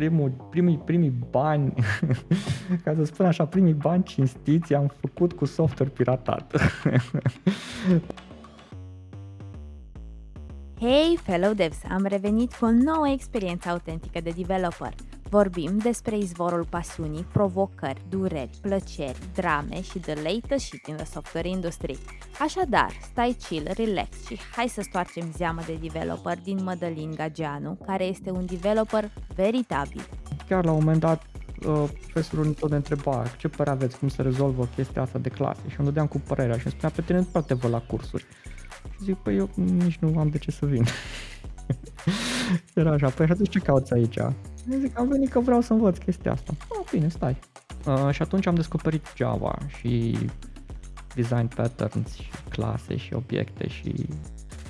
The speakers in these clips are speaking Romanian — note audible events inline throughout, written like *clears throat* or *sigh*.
primul, primii, primii bani, *laughs* ca să spun așa, primii bani cinstiți am făcut cu software piratat. Hei, fellow devs! Am revenit cu o nouă experiență autentică de developer. Vorbim despre izvorul pasiunii, provocări, dureri, plăceri, drame și the latest shit in the software industry. Așadar, stai chill, relax și hai să stoarcem zeamă de developer din Mădălin Gageanu, care este un developer veritabil. Chiar la un moment dat, uh, profesorul uh, tot ne întreba ce părere aveți, cum se rezolvă chestia asta de clase și îmi dădeam cu părerea și îmi spunea pe tine nu poate vă la cursuri. Și zic, păi eu nici nu am de ce să vin. *laughs* Era așa, păi atunci ce cauți aici? Eu zic, am venit că vreau să învăț chestia asta. Oh, bine, stai. Uh, și atunci am descoperit Java și design patterns și clase și obiecte și...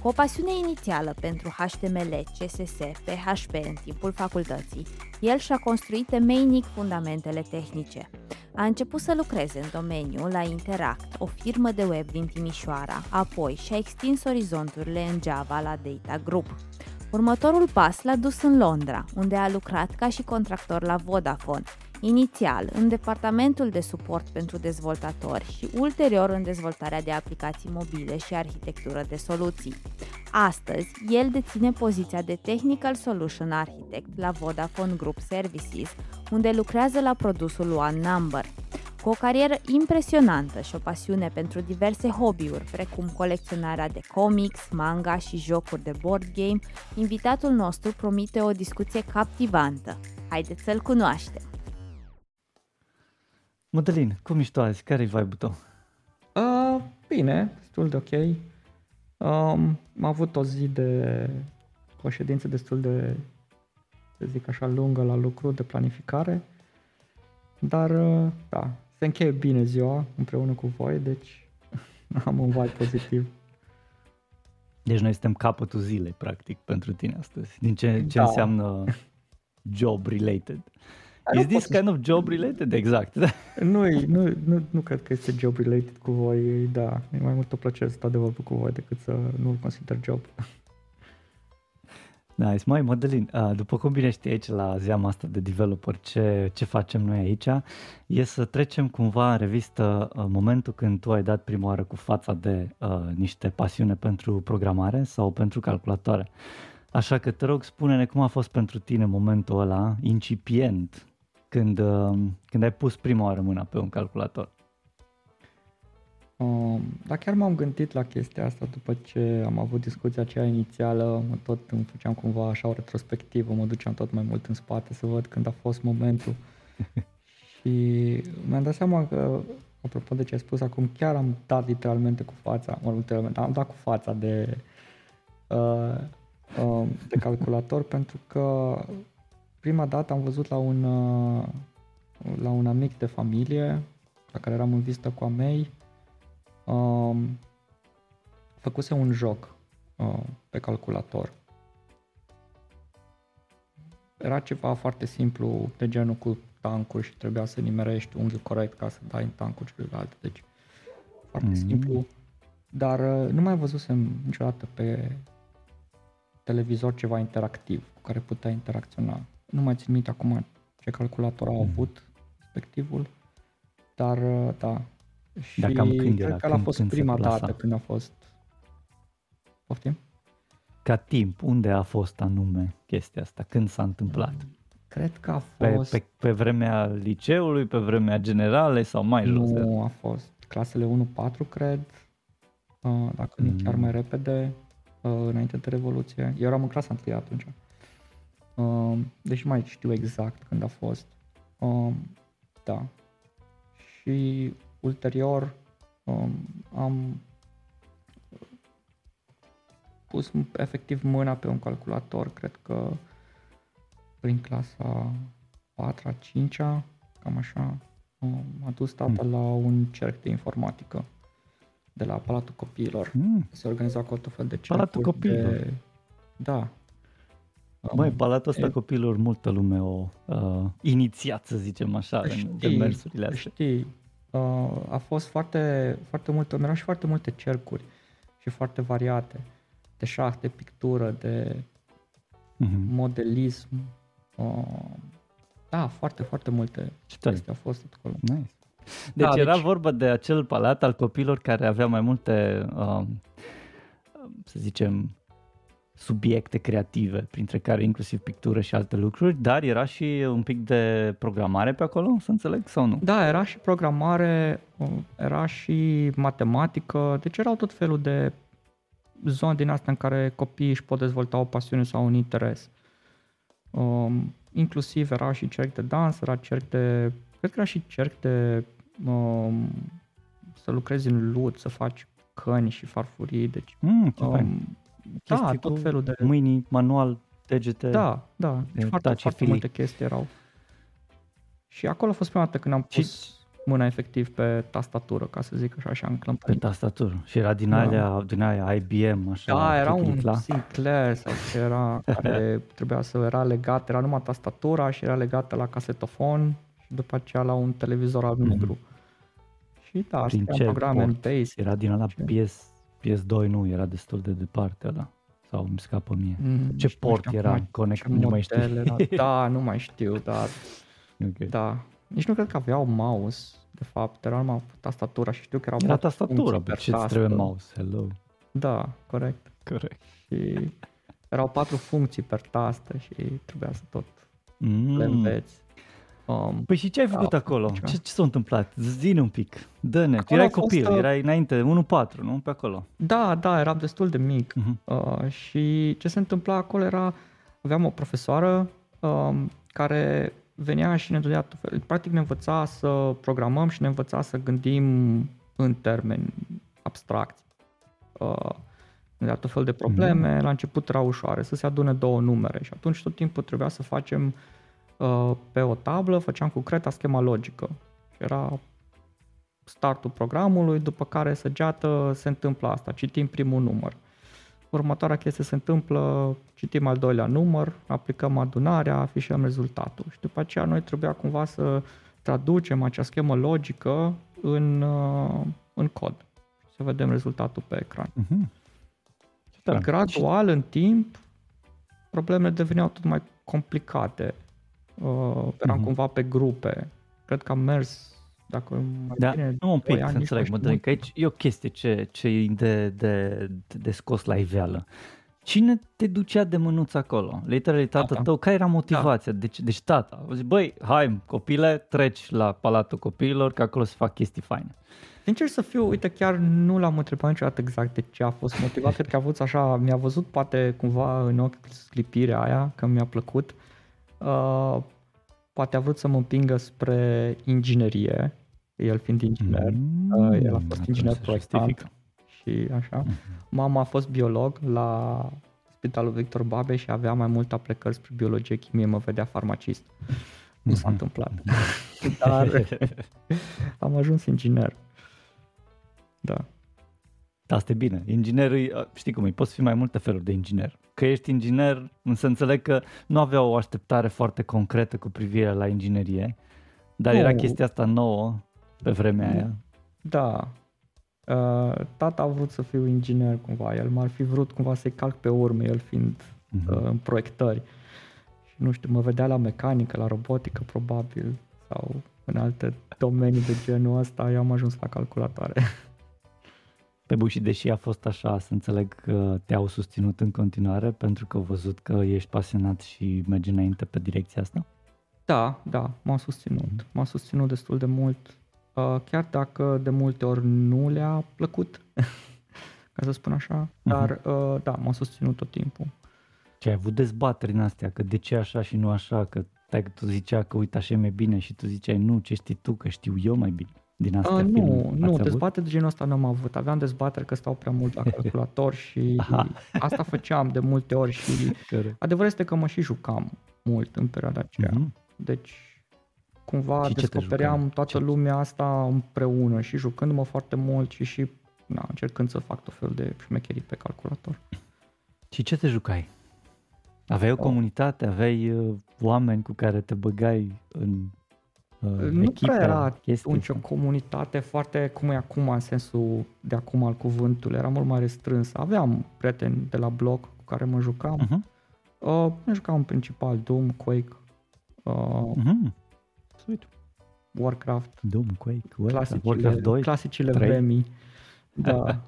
Cu o pasiune inițială pentru HTML, CSS, PHP în timpul facultății, el și-a construit temeinic fundamentele tehnice. A început să lucreze în domeniu la Interact, o firmă de web din Timișoara, apoi și-a extins orizonturile în Java la Data Group. Următorul pas l-a dus în Londra, unde a lucrat ca și contractor la Vodafone, inițial în departamentul de suport pentru dezvoltatori și ulterior în dezvoltarea de aplicații mobile și arhitectură de soluții. Astăzi, el deține poziția de Technical Solution Architect la Vodafone Group Services, unde lucrează la produsul One Number. Cu o carieră impresionantă și o pasiune pentru diverse hobby-uri, precum colecționarea de comics, manga și jocuri de board game, invitatul nostru promite o discuție captivantă. Haideți să-l cunoaștem! Mădălin, cum ești tu azi? Care-i vibe-ul tău? Uh, bine, destul de ok. Um, am avut o zi de o ședință destul de, să zic așa, lungă la lucru, de planificare. Dar, uh, da, se încheie bine ziua împreună cu voi, deci *laughs* am un vibe pozitiv. Deci noi suntem capătul zilei, practic, pentru tine astăzi, din ce, ce da. înseamnă job related. Is this kind of job related? Exact. *laughs* nu, nu, nu, nu cred că este job related cu voi, da. E mai mult o plăcere să stau de vorbă cu voi decât să nu-l consider job. Nice. Mai, Madalin, după cum bine știi aici la zeama asta de developer, ce, ce facem noi aici, e să trecem cumva în revistă momentul când tu ai dat prima oară cu fața de uh, niște pasiune pentru programare sau pentru calculatoare. Așa că te rog, spune-ne cum a fost pentru tine momentul ăla incipient când, uh, când ai pus prima oară mâna pe un calculator? Uh, dar chiar m-am gândit la chestia asta după ce am avut discuția aceea inițială, mă tot îmi făceam cumva așa o retrospectivă, mă duceam tot mai mult în spate să văd când a fost momentul. *laughs* și mi-am dat seama că, apropo de ce ai spus acum, chiar am dat literalmente cu fața, mă, literalmente, am dat cu fața de, uh, uh, de calculator pentru că prima dată am văzut la un, uh, la un amic de familie la care eram în vizită cu a mei, um, făcuse un joc uh, pe calculator. Era ceva foarte simplu, de genul cu tancuri și trebuia să nimerești unghiul corect ca să dai în tancul celălalt. Deci foarte mm-hmm. simplu. Dar uh, nu mai văzusem niciodată pe televizor ceva interactiv cu care putea interacționa. Nu mai țin minte acum ce calculator a mm. avut respectivul, dar uh, da. Și Dar cam când era? cred că a fost când prima dată când a fost... Poftim? Ca timp, unde a fost anume chestia asta? Când s-a întâmplat? Cred că a fost... Pe, pe, pe vremea liceului, pe vremea generale sau mai jos? Nu, a fost clasele 1-4, cred, uh, dacă mm. nu chiar mai repede, uh, înainte de Revoluție. Eu eram în clasa 1 atunci. Um, deși mai știu exact când a fost. Um, da. Și ulterior um, am pus efectiv mâna pe un calculator, cred că prin clasa 4 5 cam așa, m-a dus tata mm. la un cerc de informatică de la Palatul Copiilor. Mm. Se organiza cu tot fel de cercuri. Palatul Copiilor? De... Da, Băi, palatul ăsta e... copilor, multă lume o uh, inițiat, să zicem așa, știi, în demersurile astea. Știi, uh, a fost foarte, foarte multe, erau și foarte multe cercuri și foarte variate, de șah, de pictură, de uh-huh. modelism, uh, Da, foarte, foarte multe Ce tare. chestii au fost acolo. Nice. Deci Da, era deci- vorba de acel palat al copilor care avea mai multe, um, să zicem, subiecte creative, printre care inclusiv pictură și alte lucruri, dar era și un pic de programare pe acolo, să înțeleg, sau nu? Da, era și programare, uh, era și matematică, deci erau tot felul de zone din astea în care copiii își pot dezvolta o pasiune sau un interes. Um, inclusiv era și cerc de dans, era cerc de, cred că era și cerc de um, să lucrezi în lut, să faci căni și farfurii, deci Mm, ce fain. um, da, Chestii tot cu felul de... Mâinii, manual, degete. Da, da, de deci foarte, touchy foarte feely. multe chestii erau. Și acolo a fost prima dată când am Și- pus mâna efectiv pe tastatură, ca să zic așa, și am Pe clămpăit. tastatură. Și era din Da. alea, din aia IBM, așa. Da, era un chiclit la- Sinclair sau ce era, care *laughs* trebuia să era legat, era numai tastatura și era legată la casetofon și după aceea la un televizor alb Mhm. negru. Și da, Prin scriam ce programe în port? Basic. Era din ala Ce? PS, PS2, nu, era destul de departe ăla. Sau îmi scapă mie. Mm, Ce nici nu port știu era acum conect, ce nu mai știu. model era. *laughs* Da, nu mai știu, dar *laughs* Ok. da. Nici nu cred că aveau mouse, de fapt, era numai tastatura și știu că erau Era patru tastatura, funcții pe per ce-ți tastă. trebuie mouse? Hello. Da, corect. Corect. Și *laughs* erau patru funcții per tastă și trebuia să tot le Mm. înveți. Um, Păi și ce ai făcut Da, acolo? ceva. Ce, ce s-a întâmplat? Zine un pic. Dă-ne. Tu Acolo erai a fost, copil, uh, erai înainte, 1-4, nu? Pe acolo. da, da, eram destul de mic. Mhm. Uh, și ce se întâmpla acolo era, aveam o profesoară um, care venea și ne dădea tot fel, practic ne învăța să programăm și ne învăța să gândim în termeni abstracți. Uh, ne dădea tot fel de probleme, Mm. la început era ușoare, să se adune două numere și atunci tot timpul trebuia să facem uh, pe o tablă, făceam cu creta schema logică. Și era startul programului, după care săgeată se întâmplă asta, citim primul număr. Următoarea chestie se întâmplă, citim al doilea număr, aplicăm adunarea, afișăm rezultatul. Și după aceea noi trebuia cumva să traducem acea schemă logică în, uh, în cod. Să vedem rezultatul pe ecran. Mhm. Ce tare. Gradual, în timp, problemele deveneau tot mai complicate. Uh, eram Mhm. cumva pe grupe. Cred că am mers, dacă mai Da, bine, nu un doi pic, ani, să nici înțeleg, nu mă știu dă, că aici e o chestie ce, ce e de, de, de scos la iveală. Cine te ducea de mânuț acolo? Literally tata Tata. tău, care era motivația? Deci, deci tata, a zis, băi, hai copile, treci la Palatul Copiilor, că acolo se fac chestii faine. Sincer să fiu, uite, chiar nu l-am întrebat niciodată exact de ce a fost motivat. *laughs* Cred că a avut așa, mi-a văzut poate cumva în ochi sclipirea aia, că mi-a plăcut. Uh, poate a vrut să mă împingă spre inginerie, el fiind inginer. Mm, Uh, el a fost atunci inginer se proiectant justifică. și așa. Mhm. Mama a fost biolog la Spitalul Victor Babe și avea mai mult aplicări spre biologie, chimie, mă vedea farmacist. Nu s-a Mhm. întâmplat. Dar am ajuns inginer. Da. Da, asta e bine. Inginerul, știi cum e, poți fi mai multe feluri de inginer. Că ești inginer, însă înțeleg că nu avea o așteptare foarte concretă cu privire la inginerie, dar era Nu. chestia asta nouă pe vremea Nu. aia. Da. Uh, tata a vrut să fiu inginer cumva, el m-ar fi vrut cumva să-i calc pe urme, el fiind Mhm. uh, în proiectări. Și nu știu, mă vedea la mecanică, la robotică probabil, sau în alte domenii de genul ăsta, eu am ajuns la calculatoare. *laughs* Pe bun, și deși a fost așa, să înțeleg că te-au susținut în continuare pentru că au văzut că ești pasionat și mergi înainte pe direcția asta? Da, da, m-a susținut. M-a susținut destul de mult, uh, chiar dacă de multe ori nu le-a plăcut, *laughs* ca să spun așa, dar uh, da, m-a susținut tot timpul. Ce ai avut dezbateri în astea, că de ce așa și nu așa, că tai tu zicea că uite așa e mai bine și tu ziceai nu, ce știi tu, că știu eu mai bine din astea Uh, filme. nu, Ați nu, avut? dezbateri de genul ăsta n-am avut. Aveam dezbateri că stau prea mult la *laughs* calculator și Aha. asta făceam de multe ori și Corect. adevărul este că mă și jucam mult în perioada aceea. Mhm. Deci cumva Și ce te descopeream jucai? toată Ce- lumea asta împreună și jucându-mă foarte mult și și na, încercând să fac tot felul de șmecherii pe calculator. Și ce te jucai? Aveai o Oh. comunitate, aveai uh, oameni cu care te băgai în uh, Nu echipe, prea era chestii? Atunci o comunitate foarte cum e acum în sensul de acum al cuvântului, era mult mai restrânsă. Aveam prieteni de la bloc cu care mă jucam. Uh-huh. Uh, ne jucam în principal Doom, Quake, uh, Mhm. Sweet. Warcraft, Doom, Quake, Warcraft, clasicile, Warcraft 2. clasicile Trei. vremii. Da. *laughs*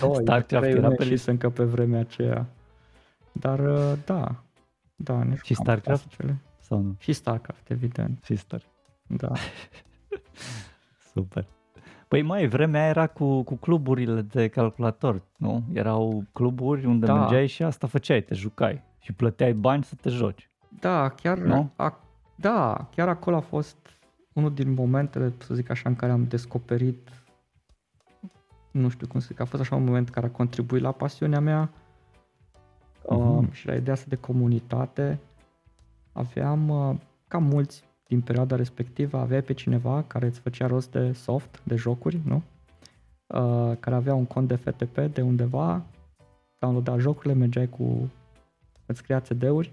Doi, StarCraft trei era nu pe ieșise încă pe vremea aceea. Dar uh, da, da, ne Și jucam StarCraft? clasicele. Sau nu? Și StarCraft, evident. Și Star. Da. Super. Păi mai, vremea aia era cu, cu cluburile de calculator, nu? Erau cluburi unde Da. mergeai și asta făceai, te jucai și plăteai bani să te joci. Da, chiar, Nu? a, da, chiar acolo a fost unul din momentele, să zic așa, în care am descoperit, nu știu cum să zic, a fost așa un moment care a contribuit la pasiunea mea Mhm. uh, și la ideea asta de comunitate. Aveam, uh, ca mulți din perioada respectivă, aveai pe cineva care îți făcea rost de soft, de jocuri, nu? Uh, care avea un cont de FTP de undeva, downloada jocurile, mergeai cu, îți scria CD-uri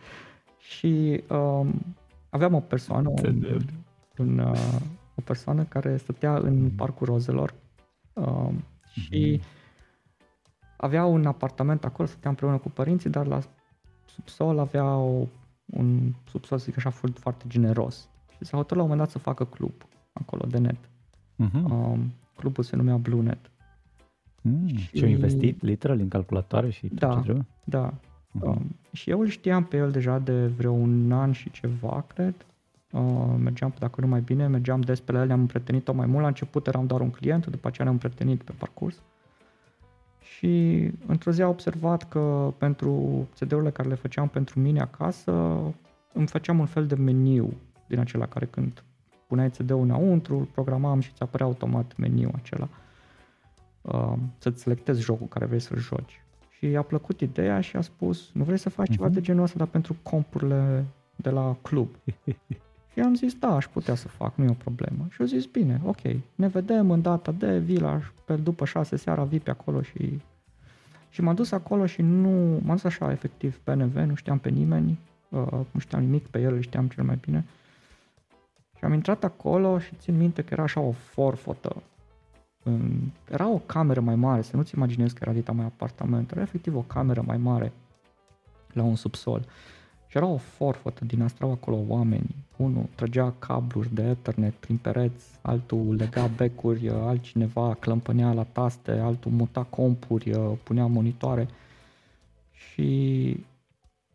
*laughs* și um, aveam o persoană, un, CD-uri. un, uh, o persoană care stătea în Parcul Rozelor um, și avea un apartament acolo, stătea împreună cu părinții, dar la subsol avea o, un subsol, să zic așa, foarte, foarte generos. Și s-a hotărât la un moment dat să facă club acolo de net. Mhm. Um, clubul se numea BlueNet. Mm, și- Și au investit literal în calculatoare și tot Da. ce trebuie? Da. Mhm. Um, și eu îl știam pe el deja de vreo un an și ceva, cred. Uh, mergeam, dacă nu mai bine, mergeam des pe la el, ne-am împrietenit-o mai mult. La început eram doar un client, după aceea ne-am împrietenit pe parcurs. Și într-o zi a observat că pentru CD-urile care le făceam pentru mine acasă, îmi făceam un fel de meniu din acela care când puneai CD-ul înăuntru, îl programam și ți apărea automat meniu acela. Uh, să-ți selectezi jocul care vrei să-l joci. Și i-a plăcut ideea și a spus, nu vrei să faci ceva Mhm. de genul ăsta, dar pentru compurile de la club. *laughs* și am zis, da, aș putea să fac, nu e o problemă. Și au zis, bine, ok, ne vedem în data de vila, pe după șase seara vii pe acolo și... Și m-am dus acolo și nu, m-am dus așa efectiv pe NV, nu știam pe nimeni, uh, nu știam nimic pe el, îl știam cel mai bine. Și am intrat acolo și țin minte că era așa o forfotă. În- Era o cameră mai mare, să nu-ți imaginezi că era dita mai apartament, era efectiv o cameră mai mare la un subsol. Și era o forfotă din asta, erau acolo oameni. Unul trăgea cabluri de Ethernet prin pereți, altul lega becuri, altcineva clămpănea la taste, altul muta compuri, punea monitoare. Și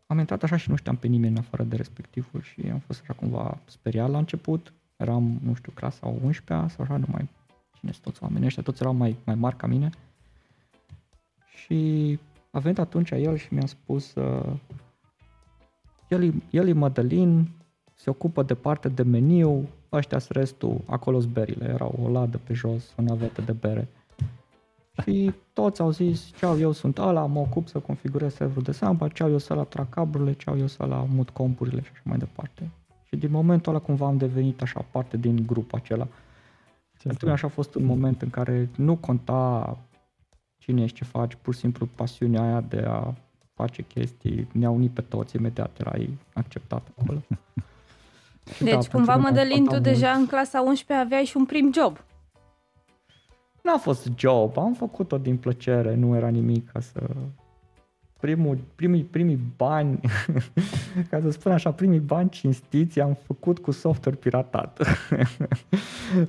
am intrat așa și nu știam pe nimeni în afară de respectivul și am fost așa cumva speriat la început. Eram, nu știu, clasa 11 sau așa, nu mai cine sunt toți oamenii ăștia, toți erau mai, mai mari ca mine. Și a venit atunci el și mi-a spus uh, el, e- el e Mădălin, se ocupă de parte de meniu, ăștia sunt restul, acolo berile, era o ladă pe jos, o navetă de bere. Și toți au zis, ceau, eu sunt ăla, mă ocup să configurez serverul de Samba, ceau, eu să la trag cablurile, ceau, eu să la mut compurile și așa mai departe. Și din momentul ăla cumva am devenit așa parte din grupul acela. Ce Pentru mine așa a fost un moment în care nu conta cine ești, ce faci, pur și simplu pasiunea aia de a face chestii, ne-a unit pe toți, imediat erai acceptat acolo. *laughs* Și Deci, pentru cumva, mine Mădălin, conta tu mult. deja în clasa 11 aveai și un prim job. N-a fost job, am făcut-o din plăcere, nu era nimic ca să... Primul, primii, primii bani, *laughs* ca să spun așa, primii bani cinstiți am făcut cu software piratat. *laughs*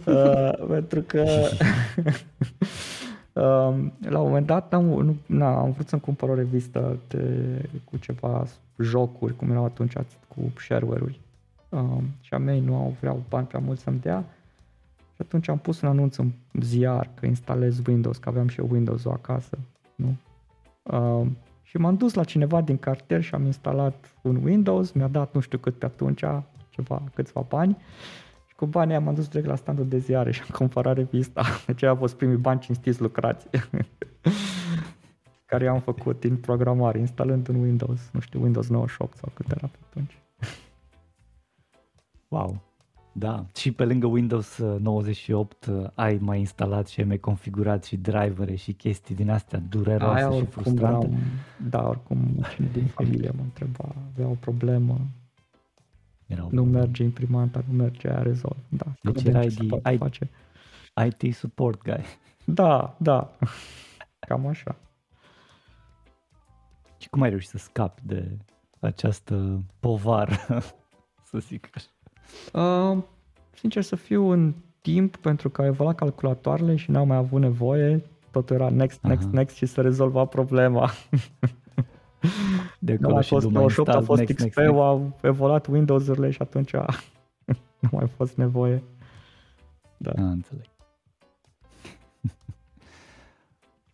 uh, pentru că um, la un moment dat am, nu, na, am vrut să-mi cumpăr o revistă de, cu ceva jocuri, cum erau atunci cu shareware-uri. Um, și a mei nu au vreau bani prea mult să-mi dea. Și atunci am pus un anunț în ziar că instalez Windows, că aveam și eu Windows-ul acasă. Nu? Uh, și m-am dus la cineva din cartier și am instalat un Windows, mi-a dat nu știu cât pe atunci, ceva, câțiva bani. Și cu banii aia m-am dus direct la standul de ziare și am cumpărat revista. *laughs* Deci aia a fost primii bani cinstiți lucrați. *laughs* care i-am făcut din programare, instalând un Windows, nu știu, Windows 98 sau cât era pe atunci. *laughs* Wow. Da, și pe lângă Windows uh, 98 uh, ai mai instalat și ai mai configurat și drivere și chestii din astea dureroase Aia și oricum frustrante. eram, da, oricum cine din familie mă întreba, avea o problemă, Erau nu merge imprimanta, nu merge, aia rezolv. Da, să Deci vedem erai ce se de- poate ai- face. IT support guy. Da, da, cam așa. Și cum ai reușit să scapi de această povară? *laughs* să zic așa. Uh, sincer să fiu în timp, pentru că au evoluat calculatoarele și n-au mai avut nevoie, totul era next, next, Aha. next și se rezolva problema. *laughs* De acolo nu a fost 98, a fost next, XP, next, next. au evoluat Windows-urile și atunci *laughs* nu mai a fost nevoie. Da. A, înțeleg.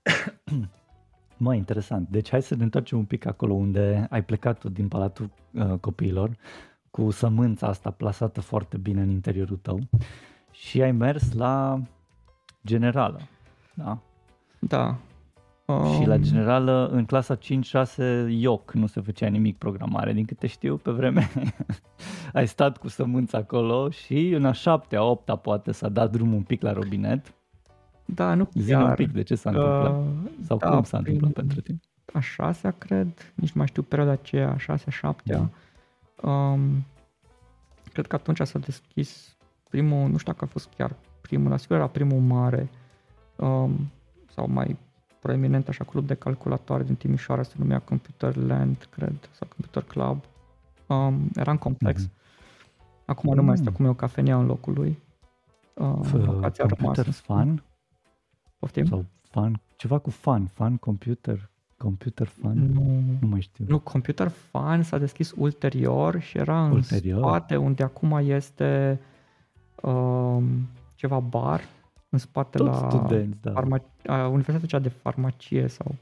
*coughs* Mai interesant. Deci hai să ne întoarcem un pic acolo unde ai plecat tu din Palatul uh, Copiilor cu sămânța asta plasată foarte bine în interiorul tău și ai mers la generală, da? Da. Um... Și la um, generală, în clasa 5-6, ioc, nu se făcea nimic programare. Din câte știu, pe vreme *laughs* ai stat cu sămânța acolo și în a șaptea, opta poate s-a dat drumul un pic la robinet. Da, nu Zi un pic de ce s-a întâmplat. Uh, Sau da, cum s-a întâmplat prin, pentru tine? A șasea, cred, nici mai știu perioada aceea, a șasea, șaptea. Da. Um, cred că atunci s-a deschis primul, nu știu dacă a fost chiar primul, la sigur era primul mare um, sau mai proeminent așa club de calculatoare din Timișoara, se numea Computer Land, cred, sau Computer Club. Um, era în complex. Mm-hmm. Acum mm. nu mai este, mm. acum e o cafenea în locul lui. Uh, computer rămas, Fun? Poftim? Sau fun, ceva cu fun, fun computer, computer fun, nu, nu mai știu. Nu, computer fun s-a deschis ulterior și era în ulterior? spate unde acum este um, ceva bar în spate Tot la studenți, da. farma- a, Universitatea cea de farmacie sau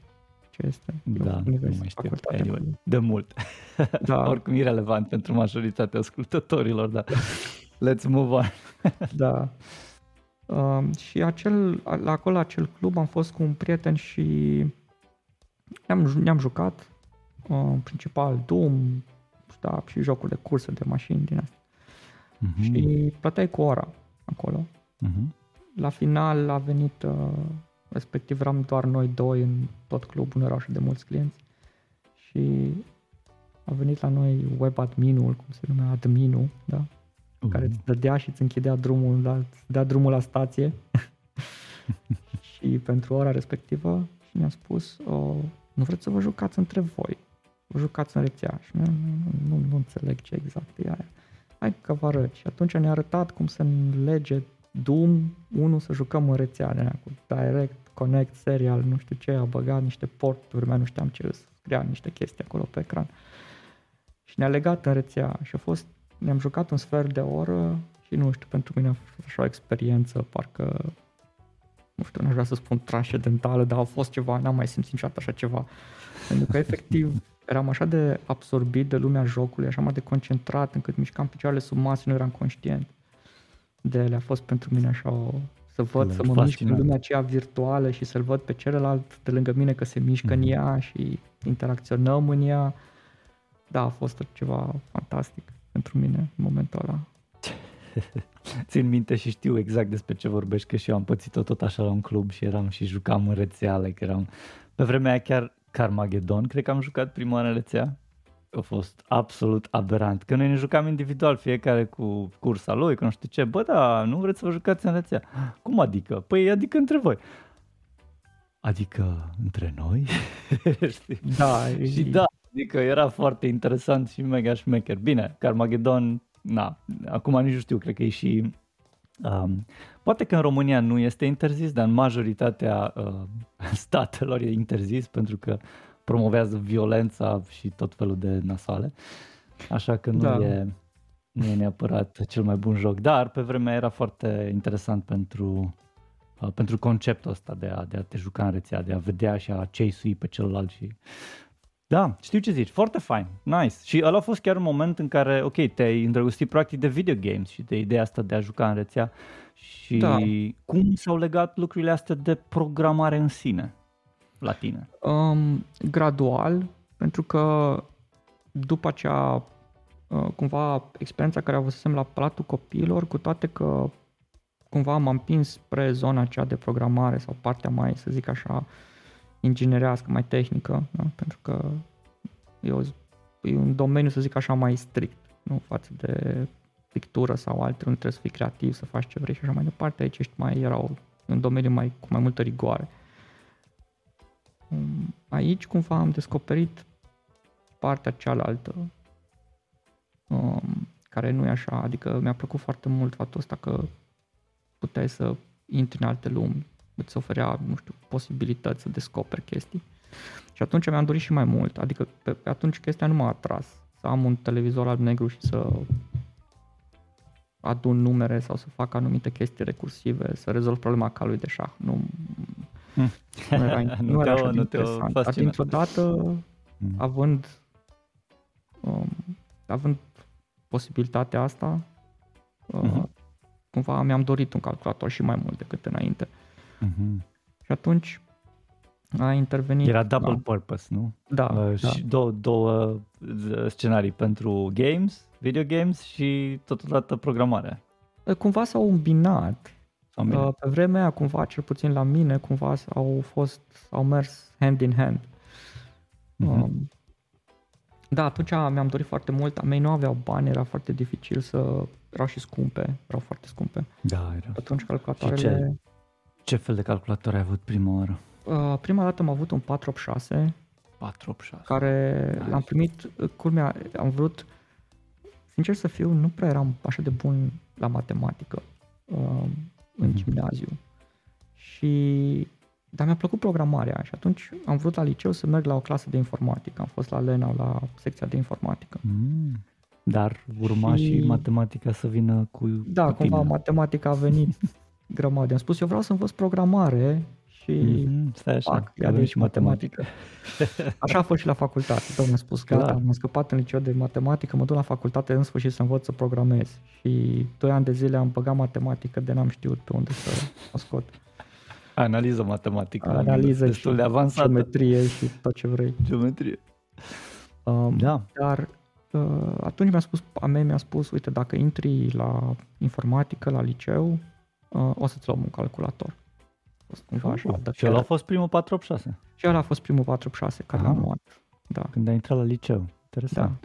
ce este? Da, nu mai știu. Anyway, de mult. *laughs* Da. Oricum e relevant pentru majoritatea ascultătorilor, da. *laughs* Let's move on. *laughs* da. Um, și acel, la acolo, acel club, am fost cu un prieten și ne-am, ne-am jucat uh, principal Doom da, și jocuri de curse de mașini din astea. Uh-huh. Și plăteai cu ora acolo. Uh-huh. La final a venit, uh, respectiv eram doar noi doi în tot clubul, nu erau și de mulți clienți. Și a venit la noi web adminul, cum se numea, adminul, da? uh-huh. care îți dădea și îți închidea drumul, la, îți dea drumul la stație *laughs* și pentru ora respectivă și mi-a spus, oh, nu vreți să vă jucați între voi, vă jucați în rețea și nu, nu, nu, nu înțeleg ce exact e aia. Hai că vă arăt și atunci ne-a arătat cum să lege Doom 1 să jucăm în rețea de cu Direct, Connect, Serial, nu știu ce, a băgat niște porturi, mai nu știam ce, scria niște chestii acolo pe ecran. Și ne-a legat în rețea și a fost ne-am jucat un sfert de oră și nu știu, pentru mine a fost așa o experiență, parcă, nu știu, n-aș vrea să spun transcendentală, dar a fost ceva, n-am mai simțit niciodată așa ceva. Pentru că efectiv eram așa de absorbit de lumea jocului, așa mai de concentrat, încât mișcam picioarele sub masă, nu eram conștient de ele. A fost pentru mine așa o, să văd, Le să mă mișc în lumea aceea virtuală și să-l văd pe celălalt de lângă mine că se mișcă mm-hmm. în mhm. ea și interacționăm în ea. Da, a fost ceva fantastic pentru mine în momentul ăla. *laughs* Țin minte și știu exact despre ce vorbești, că și eu am pățit-o tot așa la un club și eram și jucam în rețeale, că eram... Pe vremea aia chiar Carmageddon, cred că am jucat prima oară în rețea. A fost absolut aberant. Că noi ne jucam individual, fiecare cu cursa lui, că nu știu ce. Bă, da, nu vreți să vă jucați în rețea. Cum adică? Păi adică între voi. Adică între noi? *laughs* da. și da, Adică era foarte interesant și mega șmecher. Bine, Carmageddon, na, acum nici nu știu, cred că e și... Um, poate că în România nu este interzis, dar în majoritatea uh, *laughs* statelor e interzis pentru că promovează violența și tot felul de nasoale. Așa că nu, da. e, nu e neapărat cel mai bun joc, dar pe vremea era foarte interesant pentru, uh, pentru conceptul ăsta de a, de a te juca în rețea, de a vedea și a chase pe celălalt și da, știu ce zici, foarte fain, nice. Și ăla a fost chiar un moment în care, ok, te-ai îndrăgostit practic de video games și de ideea asta de a juca în rețea. Și da. cum s-au legat lucrurile astea de programare în sine la tine? Um, gradual, pentru că după aceea, uh, cumva, experiența care avusesem la platul copiilor, cu toate că cumva m-am împins spre zona aceea de programare sau partea mai, să zic așa, uh, inginerească, mai tehnică, da? pentru că e, o, e un domeniu, să zic așa, mai strict, nu față de pictură sau alte, nu trebuie să fii creativ, să faci ce vrei și așa mai departe. Aici ești mai, era un domeniu mai, cu mai multă rigoare. Um, aici cumva am descoperit partea cealaltă, um, care nu e așa, adică mi-a plăcut foarte mult faptul ăsta că puteai să intri în alte lumi, îți oferea, nu știu, posibilități să descoperi chestii. Și atunci mi-am dorit și mai mult, adică pe, pe atunci chestia nu m-a atras, să am un televizor alb negru și să adun numere sau să fac anumite chestii recursive, să rezolv problema calului de șah. Nu, Hmm. Nu *laughs* era, nu Nu era te-o- așa de nu te-o interesant. Dar fascinat. dintr-o dată, Mm. având, um, având posibilitatea asta, uh, Mhm. cumva mi-am dorit un calculator și mai mult decât înainte. Mhm. Și atunci a intervenit... Era double purpose, nu? Da, da, Uh, da. Și două, două uh, scenarii pentru games, video games și totodată programarea. Cumva s-au îmbinat. Sau bine. Uh, Pe vremea aia, cumva, cel puțin la mine, cumva au fost, au mers hand in hand. Mhm. Um, da, atunci mi-am dorit foarte mult, a mei nu aveau bani, era foarte dificil să... erau și scumpe, erau foarte scumpe. Da, era. Atunci calculatoarele... Ce fel de calculator ai avut prima oară? Uh, prima dată am avut un 486 486. care Nice. l-am primit, uh, culmea, am vrut, sincer să fiu, nu prea eram așa de bun la matematică uh, în Mhm. gimnaziu. Și dar mi-a plăcut programarea și atunci am vrut la liceu să merg la o clasă de informatică. Am fost la Lena, la secția de informatică. Mm. Dar urma și... Și- matematica să vină cu Da, cu cumva tine. matematica a venit *laughs* grămadă. Am spus, eu vreau să învăț programare și Mhm, Stai așa, fac, că ia avem de și matematică. *laughs* Așa a fost și la facultate. Domnul a spus, gata, Clar. am scăpat în liceu de matematică, mă duc la facultate în sfârșit să învăț să programez. Și doi ani de zile am băgat matematică de n-am știut pe unde să o scot. Analiză matematică. Analiză destul și de avansată. Geometrie și tot ce vrei. Geometrie. Um, Da. Dar uh, atunci mi-a spus, a mea mi-a spus, uite, dacă intri la informatică, la liceu, uh, o să-ți luăm un calculator. A fost cumva așa. Uh, dar și ăla a chiar- fost primul 486, și ăla a fost primul 486 care Aha. l-am luat. Da, când ai intrat la liceu. da. Interesant.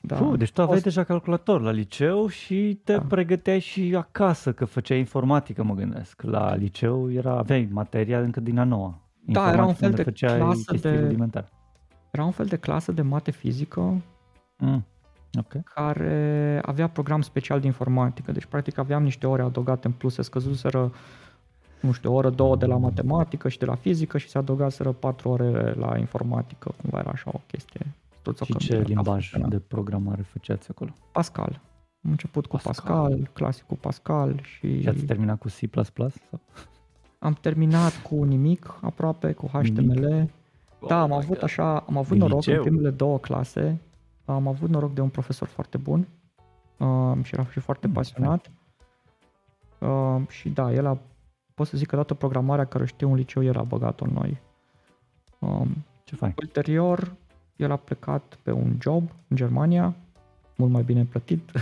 da. Puh, deci tu aveai Fost- deja calculator la liceu și te Da. pregăteai și acasă, că făceai informatică, mă gândesc. La liceu era, aveai materia încă din a noua. Da, era un Informatică fel unde de făceai clasă chestii de- rudimentare. Era un fel de clasă de mate fizică Mm. Ok. care avea program special de informatică. Deci, practic, aveam niște ore adăugate în plus. Se scăzuseră, nu știu, o oră, două de la matematică și de la fizică și se adăugaseră patru ore la informatică. Cumva era așa o chestie. Tot Și ce limbaj de programare făceați acolo? Pascal. Am început cu Pascal. Pascal, clasicul Pascal și Și ați terminat cu C++? Sau? am terminat cu nimic aproape, cu HTML. Da, am avut așa, am avut Din noroc liceu? în primele două clase. Am avut noroc de un profesor foarte bun um, și era și foarte Mm, pasionat. Um, și da, el a, pot să zic că toată programarea care o știu în liceu era băgat în noi. Um, Ce fain. ulterior, el a plecat pe un job în Germania, mult mai bine plătit. *laughs*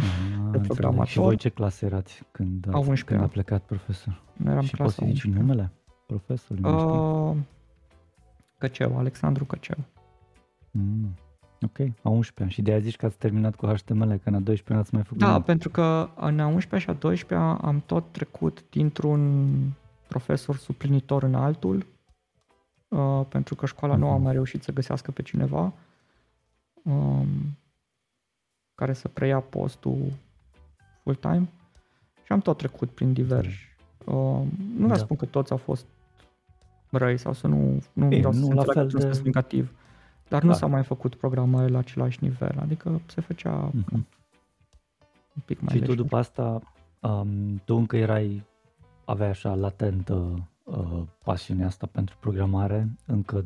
Ah, înțeleg. programator. Și voi ce clasă erați când, A ați, 11-a. când a plecat profesor? Noi eram și poți clasa să zici 11-a. numele profesorului? nu știu. Uh, Căceu, Alexandru Căceu. Mm. Ok, a 11 și de aia zici că ați terminat cu HTML, că în a 12 n-ați mai făcut Da, nimic. pentru că în a 11 și a 12 am tot trecut dintr-un profesor suplinitor în altul, uh, pentru că școala nu a Mhm. mai reușit să găsească pe cineva um, care să preia postul full-time și am tot trecut prin diversi. Uh, nu Da. da. spun că toți au fost răi sau să nu, nu Ei, vreau să nu se la înțeleagă fel într-un de- sens negativ. Dar nu Da. s-a mai făcut programare la același nivel, adică se făcea Mhm. un pic mai Și tu lejer. după asta, um, tu încă erai, aveai așa latentă uh, pasiunea asta pentru programare, încă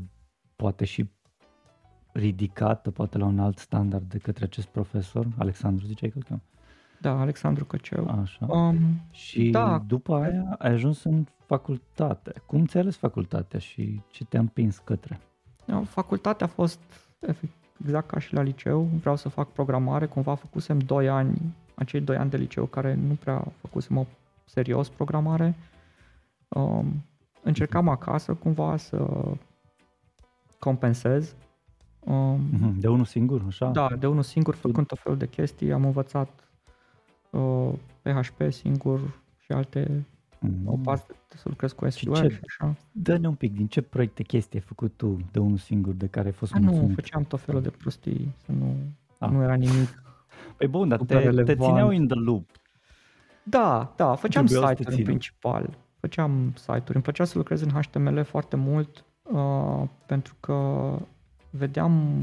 poate și ridicată, poate la un alt standard de către acest profesor, Alexandru ziceai că îl cheamă? Da, Alexandru Căceu. Așa. Um, Și da. după aia ai ajuns în facultate. Cum ți-ai ales facultatea și ce te-a împins către? Da, facultatea a fost efect, exact ca și la liceu. Vreau să fac programare. Cumva făcusem 2 ani, acei 2 ani de liceu care nu prea făcusem o serios programare. Um, încercam acasă cumva să compensez. Um, Mhm, De unul singur, așa? Da, de unul singur, făcând tot felul de chestii, am învățat uh, PHP singur și alte Mhm. O parte să lucrez cu SQL ce- și așa. Dă-ne un pic din ce proiecte chestii ai făcut tu de unul singur de care ai fost A, nu, mulțumit? făceam tot felul de prostii, să nu, Ah. nu era nimic *laughs* Păi bun, dar te, te țineau in the loop. Da, da, făceam site-uri în principal. Făceam site-uri. Îmi plăcea să lucrez în HTML foarte mult uh, pentru că vedeam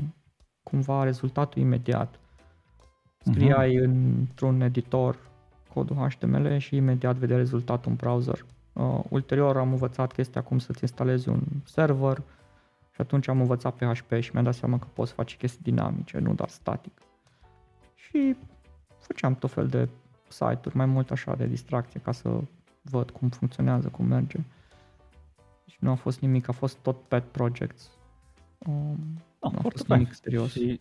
cumva rezultatul imediat. Scriai uh-huh. într-un editor codul HTML și imediat vedea rezultatul în browser. Uh, ulterior am învățat chestia cum să-ți instalezi un server și atunci am învățat PHP și mi-am dat seama că poți face chestii dinamice, nu doar static. Și făceam tot fel de site-uri, mai mult așa de distracție ca să văd cum funcționează, cum merge. Și nu a fost nimic, a fost tot pet projects. Um, ah, nu a fost nimic serios. Și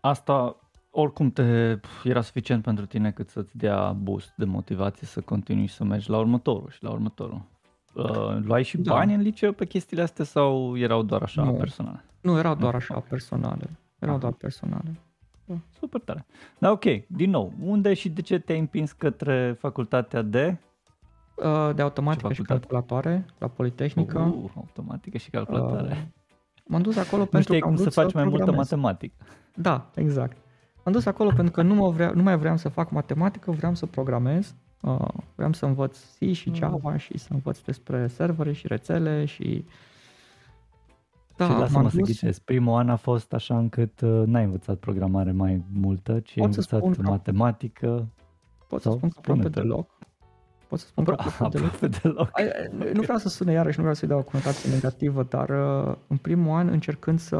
asta oricum te, era suficient pentru tine cât să-ți dea boost de motivație să continui să mergi la următorul și la următorul. Uh, luai și da. bani în liceu pe chestiile astea sau erau doar așa nu. personale? Nu, erau doar așa personale. Erau doar personale. Da. Super tare. Da, ok, din nou, unde și de ce te-ai împins către facultatea de? Uh, de automatică și calculatoare la Politehnică. Uh, automatică și calculatoare. Uh, m-am dus acolo nu pentru că cum să faci mai multă matematică. Da, exact. Am dus acolo pentru că nu, mă vrea, nu mai vreau să fac matematică, vreau să programez. Uh, vreau să învăț C și mm. Java mm. și să învăț despre servere și rețele și... Da, și lasă-mă dus... să ghicesc, primul an a fost așa încât uh, n-ai învățat programare mai multă, ci ai învățat spun matematică. Pot să spun că aproape deloc. Pot să spun că aproape deloc. deloc. Ai, nu vreau să sune iarăși, nu vreau să-i dau o conotație negativă, dar uh, în primul an încercând să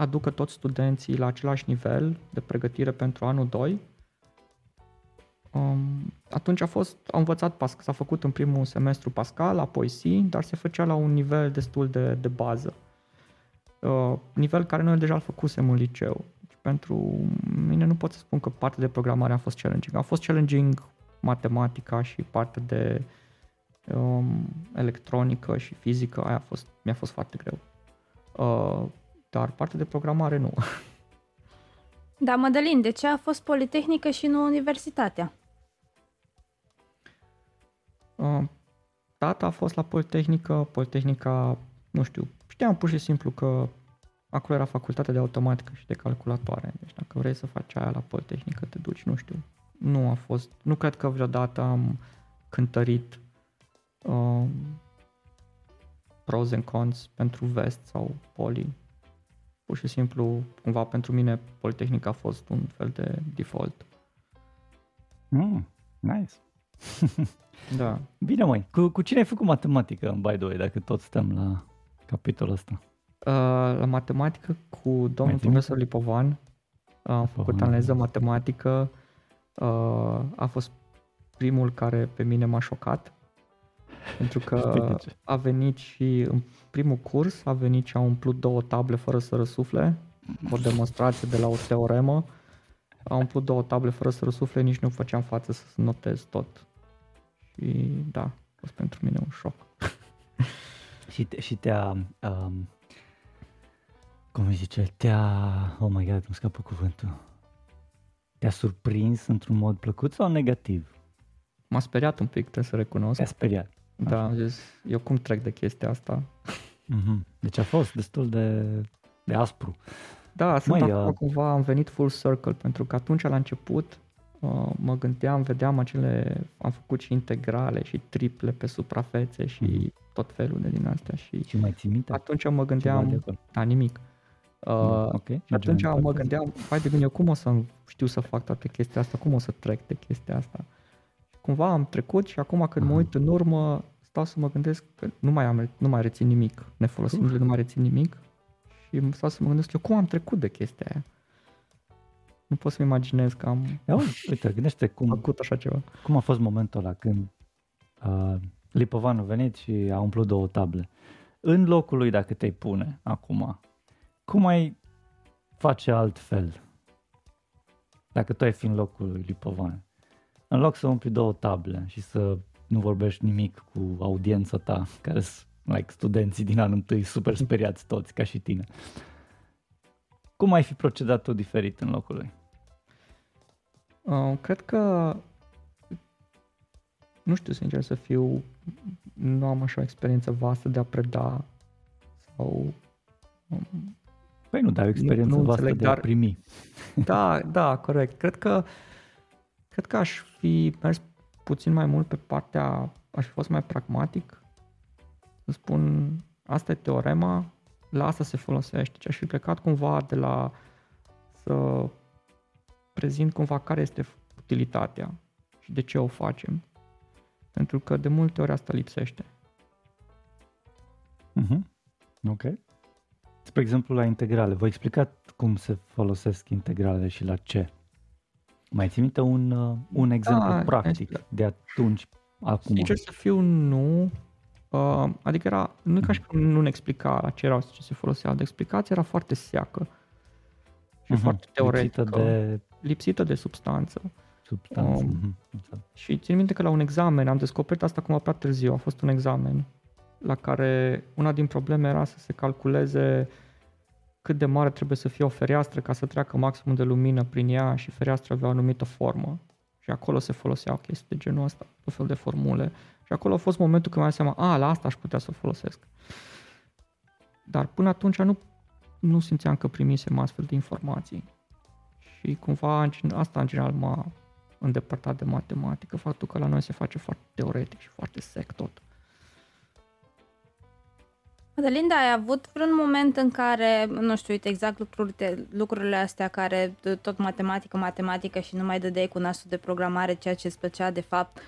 aducă toți studenții la același nivel de pregătire pentru anul 2. Um, atunci a fost, a învățat Pascal, s-a făcut în primul semestru Pascal, apoi C, dar se făcea la un nivel destul de, de bază. Uh, nivel care noi deja îl făcusem în liceu. Deci pentru mine nu pot să spun că partea de programare a fost challenging. A fost challenging matematica și partea de um, electronică și fizică, aia a fost, mi-a fost foarte greu. Uh, dar partea de programare nu. *laughs* Da, Mădălin, de ce a fost Politehnică și nu Universitatea? Uh, tata a fost la Politehnică, Politehnica, nu știu, știam pur și simplu că acolo era facultatea de automatică și de calculatoare. Deci dacă vrei să faci aia la Politehnică, te duci, nu știu. Nu a fost, nu cred că vreodată am cântărit uh, pros and cons pentru vest sau poli pur și simplu, cumva pentru mine, Politehnica a fost un fel de default. Mm, nice. *laughs* da. Bine, mai. Cu, cu cine ai făcut matematică, by the way, dacă tot stăm la capitolul ăsta? Uh, la matematică cu domnul profesor Lipovan. Uh, am făcut analiză matematică. Uh, a fost primul care pe mine m-a șocat pentru că a venit și în primul curs, a venit și a umplut două table fără să răsufle, o demonstrație de la o teoremă. A umplut două table fără să răsufle, nici nu făceam față să notez tot. Și da, a fost pentru mine un șoc. *laughs* și, te, și te-a, um, cum îi zice, te-a, oh my god, îmi scapă cuvântul. Te-a surprins într-un mod plăcut sau negativ? M-a speriat un pic, trebuie să recunosc. Te-a speriat. Da, am zis, eu cum trec de chestia asta? Mm-hmm. Deci a fost destul de, de aspru. Da, sunt Măi, acum uh... cumva, am venit full circle, pentru că atunci la început uh, mă gândeam, vedeam acele, am făcut și integrale și triple pe suprafețe și mm-hmm. tot felul de din astea. Și, și mai ții minte? Atunci mă gândeam, da, nimic. Uh, mm, okay. Și atunci mă gândeam, hai de bine, eu cum o să știu să fac toate chestia asta, cum o să trec de chestia asta? Cumva am trecut și acum când mă uit în urmă, stau să mă gândesc că nu mai, am, nu mai rețin nimic, nefolosindu-le nu mai rețin nimic și stau să mă gândesc eu cum am trecut de chestia aia. Nu pot să-mi imaginez că am Ia, uite, gândește cum, *laughs* făcut așa ceva. Cum a fost momentul ăla când uh, Lipovan a venit și a umplut două table. În locul lui, dacă te-ai pune acum, cum ai face altfel? Dacă tu ai fi în locul lui Lipovan în loc să umpli două table și să nu vorbești nimic cu audiența ta, care sunt like, studenții din anul întâi super speriați toți, ca și tine. Cum ai fi procedat tu diferit în locul lui? Uh, cred că nu știu sincer să fiu, nu am așa o experiență vastă de a preda sau um, Păi nu, dar o experiență nu, nu vastă de dar... a primi. Da, da, corect. Cred că, cred că aș fi mers puțin mai mult pe partea, aș fi fost mai pragmatic. Să spun, asta e teorema, la asta se folosește. Și aș fi plecat cumva de la să prezint cumva care este utilitatea și de ce o facem. Pentru că de multe ori asta lipsește. Mm-hmm. Ok. Spre exemplu, la integrale, vă explicat cum se folosesc integralele și la ce? Mai ții minte un, uh, un exemplu da, practic exact. de atunci, acum? Sincer să fiu, nu. Uh, adică era, nu e ca și cum nu ne explica la ce erau ce se folosea de explicație, era foarte seacă și uh-huh. foarte teoretică. Lipsită de... Lipsită de substanță. Substanță. Um, uh-huh. Și țin minte că la un examen, am descoperit asta cum prea târziu, a fost un examen la care una din probleme era să se calculeze cât de mare trebuie să fie o fereastră ca să treacă maximum de lumină prin ea și fereastra avea o anumită formă. Și acolo se foloseau chestii de genul ăsta, tot fel de formule. Și acolo a fost momentul când mi-am seama, a, la asta aș putea să o folosesc. Dar până atunci nu, nu simțeam că primisem astfel de informații. Și cumva asta în general m-a îndepărtat de matematică, faptul că la noi se face foarte teoretic și foarte sec tot. Adelinda, ai avut vreun moment în care, nu știu, uite exact lucrurile, lucrurile astea care tot matematică, matematică și nu mai dădeai cu nasul de programare, ceea ce îți plăcea de fapt,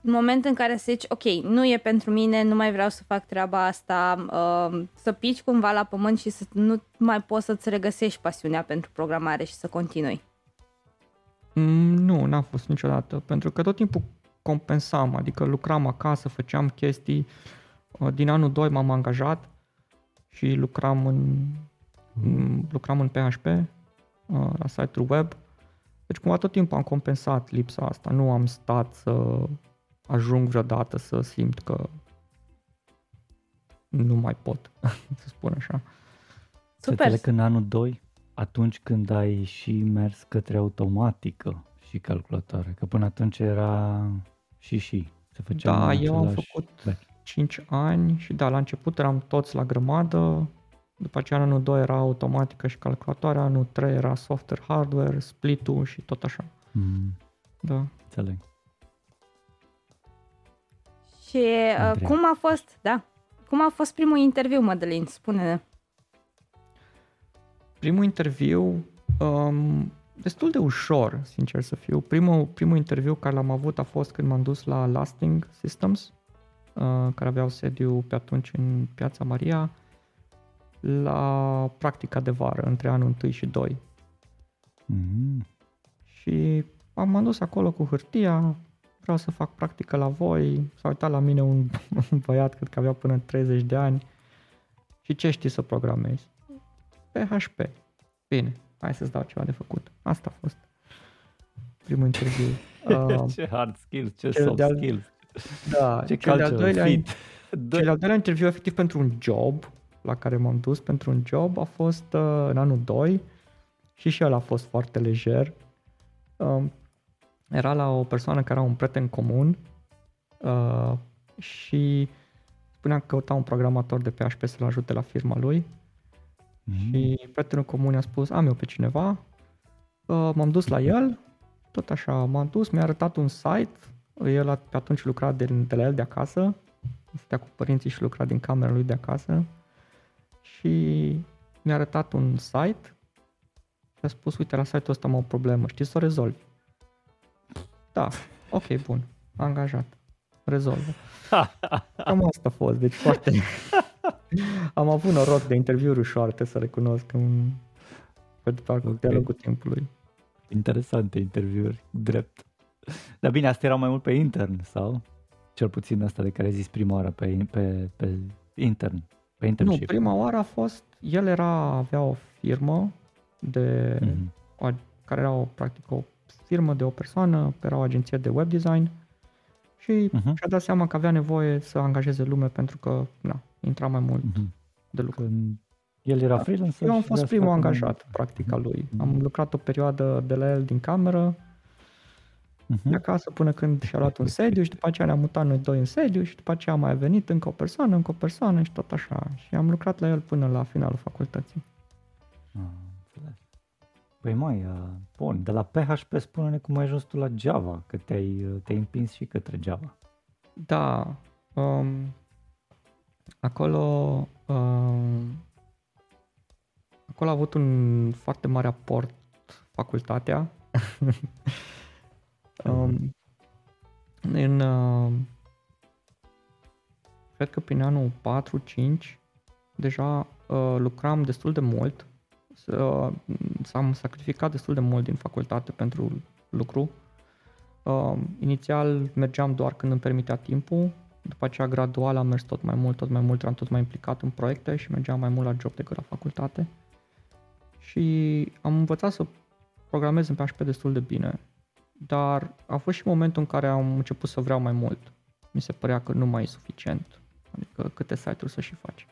în moment în care să zici, ok, nu e pentru mine, nu mai vreau să fac treaba asta, uh, să pici cumva la pământ și să nu mai poți să-ți regăsești pasiunea pentru programare și să continui? Mm, nu, n-a fost niciodată, pentru că tot timpul compensam, adică lucram acasă, făceam chestii, uh, din anul 2 m-am angajat și lucram în, mm. lucram în PHP uh, la site-ul web. Deci cumva tot timpul am compensat lipsa asta. Nu am stat să ajung vreodată să simt că nu mai pot, *laughs* să spun așa. Super. Să în anul 2, atunci când ai și mers către automatică și calculatoare, că până atunci era și și, se făcea Da, eu am făcut vechi. 5 ani și da, la început eram toți la grămadă, după aceea anul 2 era automatică și calculatoare, anul 3 era software, hardware, split-ul și tot așa. Mm. Da. Înțeleg. Și uh, cum a fost, da, cum a fost primul interviu, Mădălin? Spune-ne. Primul interviu, um, destul de ușor, sincer să fiu. Primul, primul interviu care l-am avut a fost când m-am dus la Lasting Systems, Uh, care aveau sediu pe atunci în Piața Maria, la practica de vară, între anul 1 și 2. Mm-hmm. Și am dus acolo cu hârtia, vreau să fac practică la voi, s-a uitat la mine un, *laughs* un băiat, cred că avea până 30 de ani, și ce știi să programezi? PHP. Bine, hai să-ți dau ceva de făcut. Asta a fost primul interviu. *laughs* Uh, ce hard skills, ce soft skills. Da, Ce cel de-al doilea, fit. cel de-al doilea interviu efectiv pentru un job la care m-am dus pentru un job a fost uh, în anul 2 și și el a fost foarte lejer. Uh, era la o persoană care era un prieten comun uh, și spunea că căuta un programator de PHP să-l ajute la firma lui mm. și prietenul comun a spus am eu pe cineva, uh, m-am dus la el, tot așa, m-am dus, mi-a arătat un site el pe atunci lucra de, de la el de acasă, stătea cu părinții și lucra din camera lui de acasă și mi-a arătat un site și a spus, uite, la site-ul ăsta am o problemă, știi să o rezolvi? Da, ok, bun, angajat, rezolvă. *laughs* Cam asta a fost, deci foarte... *laughs* am avut noroc de interviuri ușoare, să recunosc, în... pe okay. de-a lungul timpului. Interesante interviuri, drept. Dar bine, astea erau mai mult pe intern, sau? Cel puțin asta de care ai zis prima oară pe, pe, pe intern, pe internship. Nu, prima oară a fost, el era, avea o firmă de, mm-hmm. o, care era o, practic o firmă de o persoană, era o agenție de web design și uh-huh. și-a dat seama că avea nevoie să angajeze lume pentru că na, intra mai mult uh-huh. de lucru. Când el era da. freelancer? Eu am fost primul angajat, practic, al lui. Uh-huh. Am lucrat o perioadă de la el din cameră, uh-huh. de acasă până când și-a luat un sediu și după aceea ne-am mutat noi doi în sediu și după aceea a mai venit încă o persoană, încă o persoană și tot așa. Și am lucrat la el până la finalul facultății. Ah, înțeles. Păi mai, uh, bun, de la PHP spune-ne cum ai ajuns tu la Java, că te-ai, uh, te-ai împins și către Java. Da, um, acolo, um, acolo a avut un foarte mare aport facultatea. *laughs* um, în, uh, cred că prin anul 4-5 deja uh, lucram destul de mult, uh, s-am sacrificat destul de mult din facultate pentru lucru. Uh, inițial mergeam doar când îmi permitea timpul, după aceea gradual am mers tot mai mult, tot mai mult, eram tot mai implicat în proiecte și mergeam mai mult la job decât la facultate. Și am învățat să programez în PHP destul de bine, dar a fost și momentul în care am început să vreau mai mult. Mi se părea că nu mai e suficient, adică câte site-uri să și faci.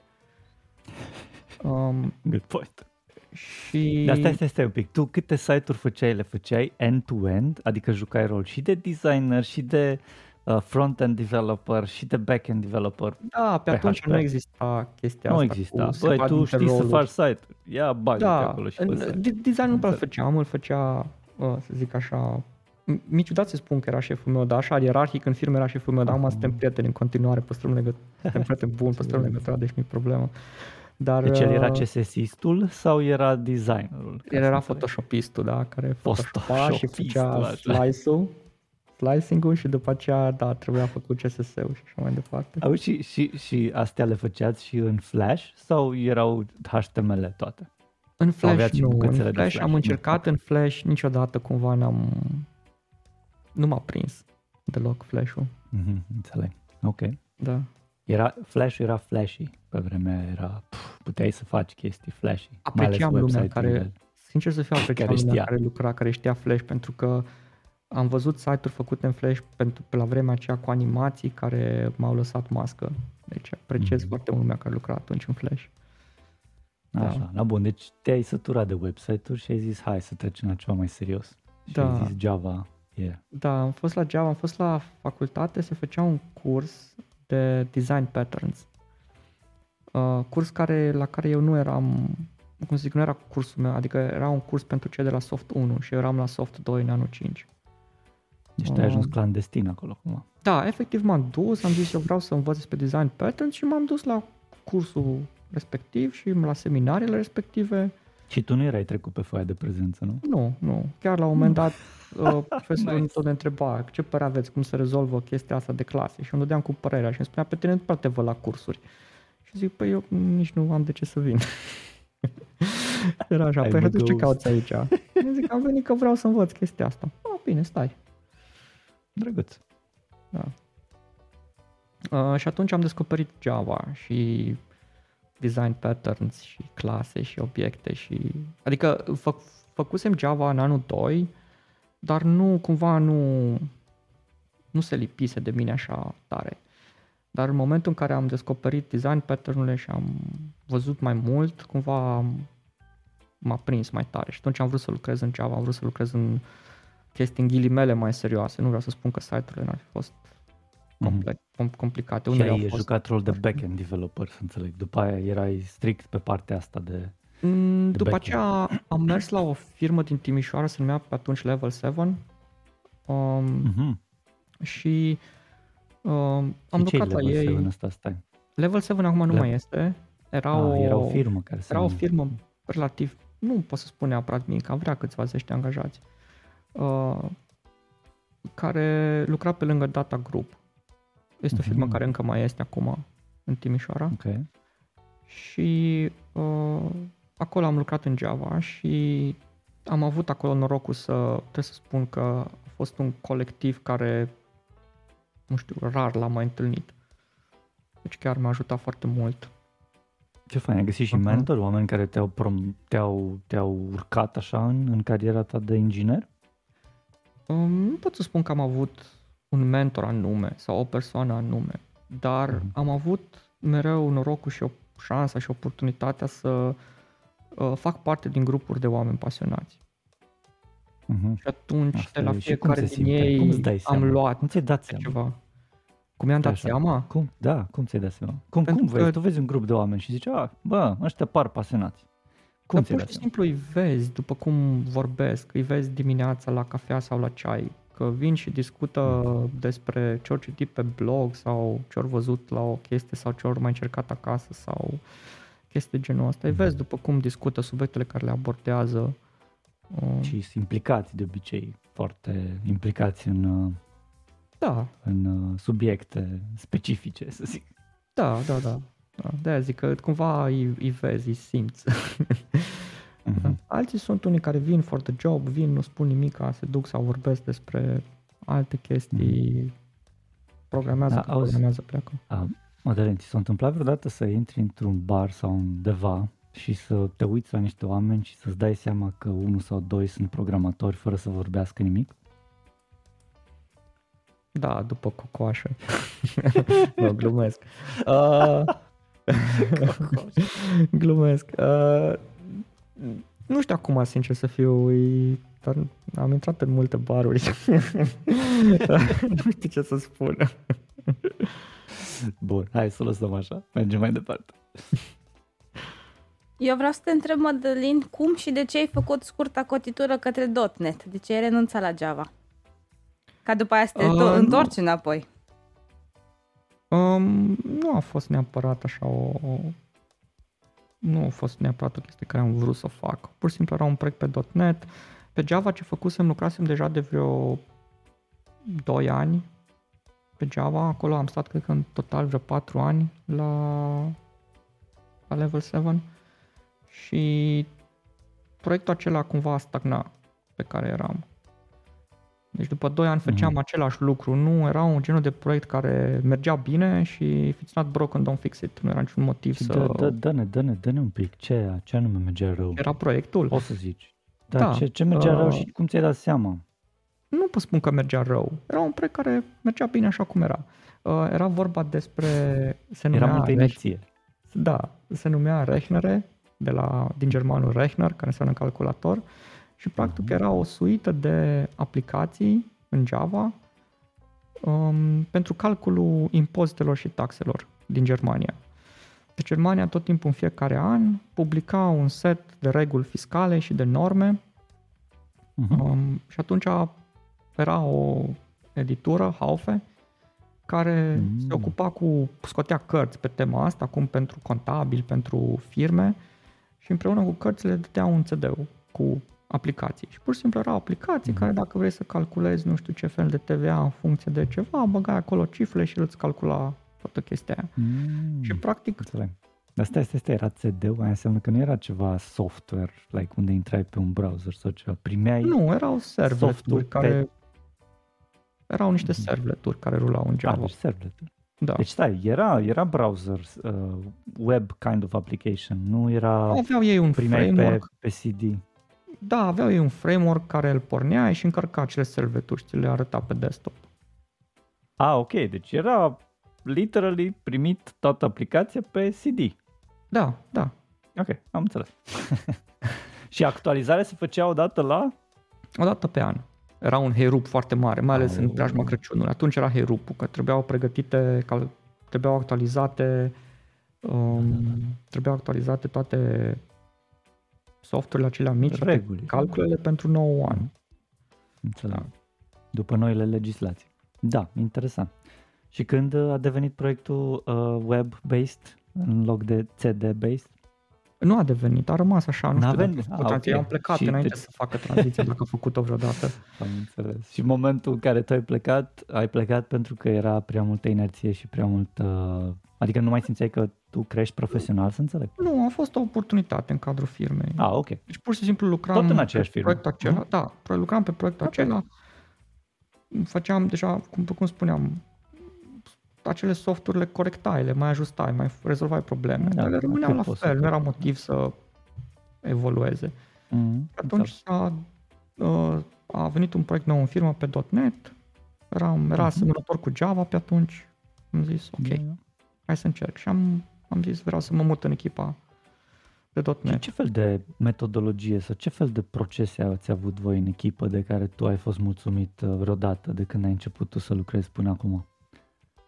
Um, *laughs* Good point. Și... Dar stai, stai, stai un pic. Tu câte site-uri făceai? Le făceai end-to-end? Adică jucai rol și de designer și de uh, front-end developer și de back-end developer? Da, pe PHP. atunci nu exista chestia nu asta. Nu exista. Băi, tu știi roluri. să faci site Ia bagă da, acolo și pe Design nu prea făceam, îl făcea, uh, să zic așa, niciodată să spun că era șeful meu, dar așa ierarhic în firmă era șeful meu, dar acum suntem prieteni în continuare, păstrăm legătura, *laughs* suntem prieteni buni, păstrăm legătura, deci nu-i problemă. Dar, deci el era uh, CSS-istul sau era designerul? El era photoshopistul, da, care photoshopa și făcea slice-ul, slicing-ul și după aceea, da, trebuia făcut CSS-ul și așa mai departe. Auzi, și, și, și astea le făceați și în Flash sau erau HTML toate? În Flash nu, în Flash, Flash am încercat, nu. în Flash niciodată cumva n-am, nu m-a prins deloc Flash-ul. Mm-hmm, înțeleg, ok. Da. Era, Flash-ul era flashy, pe vremea era, pf, puteai să faci chestii flashy. Apreciam lumea care, sincer să fiu, apreciam care lumea știa. care lucra, care știa Flash, pentru că am văzut site-uri făcute în Flash pentru, pe la vremea aceea cu animații care m-au lăsat mască. Deci apreciez mm-hmm. foarte mult lumea care lucra atunci în Flash. Da. Așa, la bun, deci te-ai săturat de website-uri și ai zis hai să trecem la ceva mai serios. Și da. ai zis Java, yeah. Da, am fost la Java, am fost la facultate, se făcea un curs de design patterns. Uh, curs care, la care eu nu eram, cum să zic, nu era cursul meu, adică era un curs pentru cei de la Soft 1 și eu eram la Soft 2 în anul 5. Deci te-ai ajuns uh, clandestin acolo acum. Da, efectiv m-am dus, am zis eu vreau să învăț despre design patterns și m-am dus la cursul respectiv și la seminariile respective. Și tu nu erai trecut pe foaia de prezență, nu? Nu, nu. Chiar la un moment dat uh, *laughs* profesorul nice. tot ne întreba ce părere aveți, cum se rezolvă chestia asta de clase și îmi dădeam cu părerea și îmi spunea pe tine nu poate vă la cursuri. Și zic, păi eu nici nu am de ce să vin. *laughs* Era așa, păi atunci ce cauți aici? *laughs* Eu zic, am venit că vreau să învăț chestia asta. Oh, bine, stai. Drăguț. Da. Uh, și atunci am descoperit Java și design patterns și clase și obiecte și... Adică fă, făcusem Java în anul 2, dar nu, cumva nu, nu se lipise de mine așa tare. Dar în momentul în care am descoperit design pattern și am văzut mai mult, cumva m-a prins mai tare și atunci am vrut să lucrez în Java, am vrut să lucrez în chestii în ghilimele mai serioase. Nu vreau să spun că site-urile n-ar fi fost complet, mm-hmm. Complicate. Unde și ai fost... jucat rol de back-end developer, să înțeleg. După aia erai strict pe partea asta de... Mm, de după aceea am mers la o firmă din Timișoara, se numea pe atunci Level 7. Um, mm-hmm. Și um, am și lucrat la ei. 7 ăsta, stai? Level 7 acum nu Le- mai este. Era, ah, o, era o firmă care Era o firmă relativ, nu pot să spun neapărat mică, avea câțiva zeci de angajați. Uh, care lucra pe lângă Data Group. Este o firmă uh-huh. care încă mai este acum în Timișoara. Okay. Și uh, acolo am lucrat în Java și am avut acolo norocul să, trebuie să spun că a fost un colectiv care, nu știu, rar l-am mai întâlnit. Deci chiar m-a ajutat foarte mult. Ce fain, ai găsit și uh-huh. mentor, oameni care te-au, prom- te-au, te-au urcat așa în, în cariera ta de inginer? Um, nu pot să spun că am avut un mentor anume sau o persoană anume, dar uh-huh. am avut mereu norocul și o șansa și oportunitatea să uh, fac parte din grupuri de oameni pasionați. Uh-huh. Și atunci, Asta de la fiecare din ei, cum am luat cum ți-ai dat seama? ceva. Cum i-am dat Așa. seama? Cum? Da, cum ți-ai dat seama? Cum, cum vezi? Că... Tu vezi un grup de oameni și zici, a, bă, ăștia par pasionați. Cum Dar ți-ai pur dat și seama? simplu îi vezi după cum vorbesc, îi vezi dimineața la cafea sau la ceai, că vin și discută Mm. despre ce au citit pe blog sau ce au văzut la o chestie sau ce au mai încercat acasă sau chestii de genul ăsta. Îi vezi Mhm. după cum discută subiectele care le abordează. Um, Și sunt implicați de obicei, foarte implicați în, uh, Da, în uh, subiecte specifice, să zic. da, da, da. da. De-aia zic că cumva îi, îi vezi, îi simți. *laughs* Mhm. Alții sunt unii care vin for the job, vin, nu spun nimic, se duc sau vorbesc despre alte chestii, programează, Da, că auzi. programează, pleacă. A, Madeleine, ți s-a întâmplat vreodată să intri într-un bar sau undeva și să te uiți la niște oameni și să-ți dai seama că unul sau doi sunt programatori fără să vorbească nimic? Da, după cocoașă. *laughs* nu, glumesc. Uh, *laughs* *laughs* glumesc. Uh, nu știu acum, sincer să fiu, e, dar am intrat în multe baruri. *laughs* nu știu ce să spun. Bun, hai să lăsăm așa, mergem mai departe. Eu vreau să te întreb, Mădălin, cum și de ce ai făcut scurta cotitură către .NET? De ce ai renunțat la Java? Ca după aia să te Uh, to- nu. întorci înapoi. Um, nu a fost neapărat așa o... Nu a fost neapărat o chestie care am vrut să o fac. Pur și simplu era un proiect pe .NET. Pe Java ce făcusem, lucrasem deja de vreo 2 ani pe Java. Acolo am stat, cred că în total vreo 4 ani la, la level 7. Și proiectul acela cumva a stagna pe care eram. Deci după 2 ani făceam Mhm. același lucru, nu era un genul de proiect care mergea bine și if it's not broken, don't fix it. Nu era niciun motiv Și să... dă, dă, dă-ne, dă-ne, dă-ne un pic, ce, ce anume mergea rău? Era proiectul. O să zici. Dar Da, ce, ce mergea rău uh, și cum ți-ai dat seama? Nu pot spun că mergea rău. Era un proiect care mergea bine așa cum era. Uh, era vorba despre... Se Era numea multă Rech- inerție. Da, se numea Rechnere, de la, din germanul Rechner, care înseamnă calculator, și practic Mhm. era o suită de aplicații în Java um, pentru calculul impozitelor și taxelor din Germania. Deci Germania tot timpul în fiecare an publica un set de reguli fiscale și de norme Mhm. um, și atunci era o editură, Haufe, care Mm. se ocupa cu, scotea cărți pe tema asta, cum pentru contabil, pentru firme și împreună cu cărțile dădea un cd cu aplicații. Și pur și simplu erau aplicații Mhm. care dacă vrei să calculezi nu știu ce fel de TVA în funcție de ceva, băgai acolo cifre și îți calcula toată chestia aia. Mm. Și practic Înțeleg. Dar stai, stai, stai, era CD-ul, aia înseamnă că nu era ceva software, like unde intrai pe un browser sau ceva. Primeai nu, erau softul servleturi pe- care erau niște Mhm. servleturi care rulau în Ah, Java. deci servlet. Da. Deci stai, era, era browser, uh, web kind of application, nu era, Aveau ei un primeai pe, framework, pe CD. Da, aveau ei un framework care îl pornea și încărca acele serveturi și ți le arăta pe desktop. Ah, ok, deci era literally primit toată aplicația pe CD. Da, da. Ok, am înțeles. *laughs* și actualizarea se făcea odată la... O dată pe an. Era un herup foarte mare, mai ales în Au. preajma Crăciunului. Atunci era herupul, că trebuiau pregătite, cal, trebuiau actualizate um, trebuiau actualizate toate softurile acelea mici, toate Reguli. calculele pentru nou an. Înțeleg. Da. După noile legislații. Da, interesant. Și când uh, a devenit proiectul uh, web-based în loc de CD-based? Nu a devenit, a rămas așa, nu N-a știu venit? dacă a Ah, făcut tranziție. ok. Eu am plecat Și înainte deci- să facă tranziția, dacă a făcut-o vreodată. *laughs* Am înțeles. Și în momentul în care tu ai plecat, ai plecat pentru că era prea multă inerție și prea mult... Uh, adică nu mai simțeai că tu crești profesional, să înțeleg. Nu, a fost o oportunitate în cadrul firmei. Ah, ok. Deci pur și simplu lucram Tot în aceeași pe firmă? proiectul acela. Da, pro- lucram pe proiectul Ok. acela. Făceam deja, cum, cum spuneam, acele softurile corectai, le mai ajustai, mai rezolvai probleme. Da, Dar le rămâneau cât la poți să fel, nu faci. era motiv să evolueze. Mm-hmm. Atunci s-a, uh, a venit un proiect nou în firmă pe .NET, eram, era Mhm. asemănător cu Java pe atunci, am zis ok, hai să încerc și am, am zis vreau să mă mut în echipa de Ce, .NET. ce fel de metodologie sau ce fel de procese ați avut voi în echipă de care tu ai fost mulțumit uh, vreodată de când ai început tu să lucrezi până acum?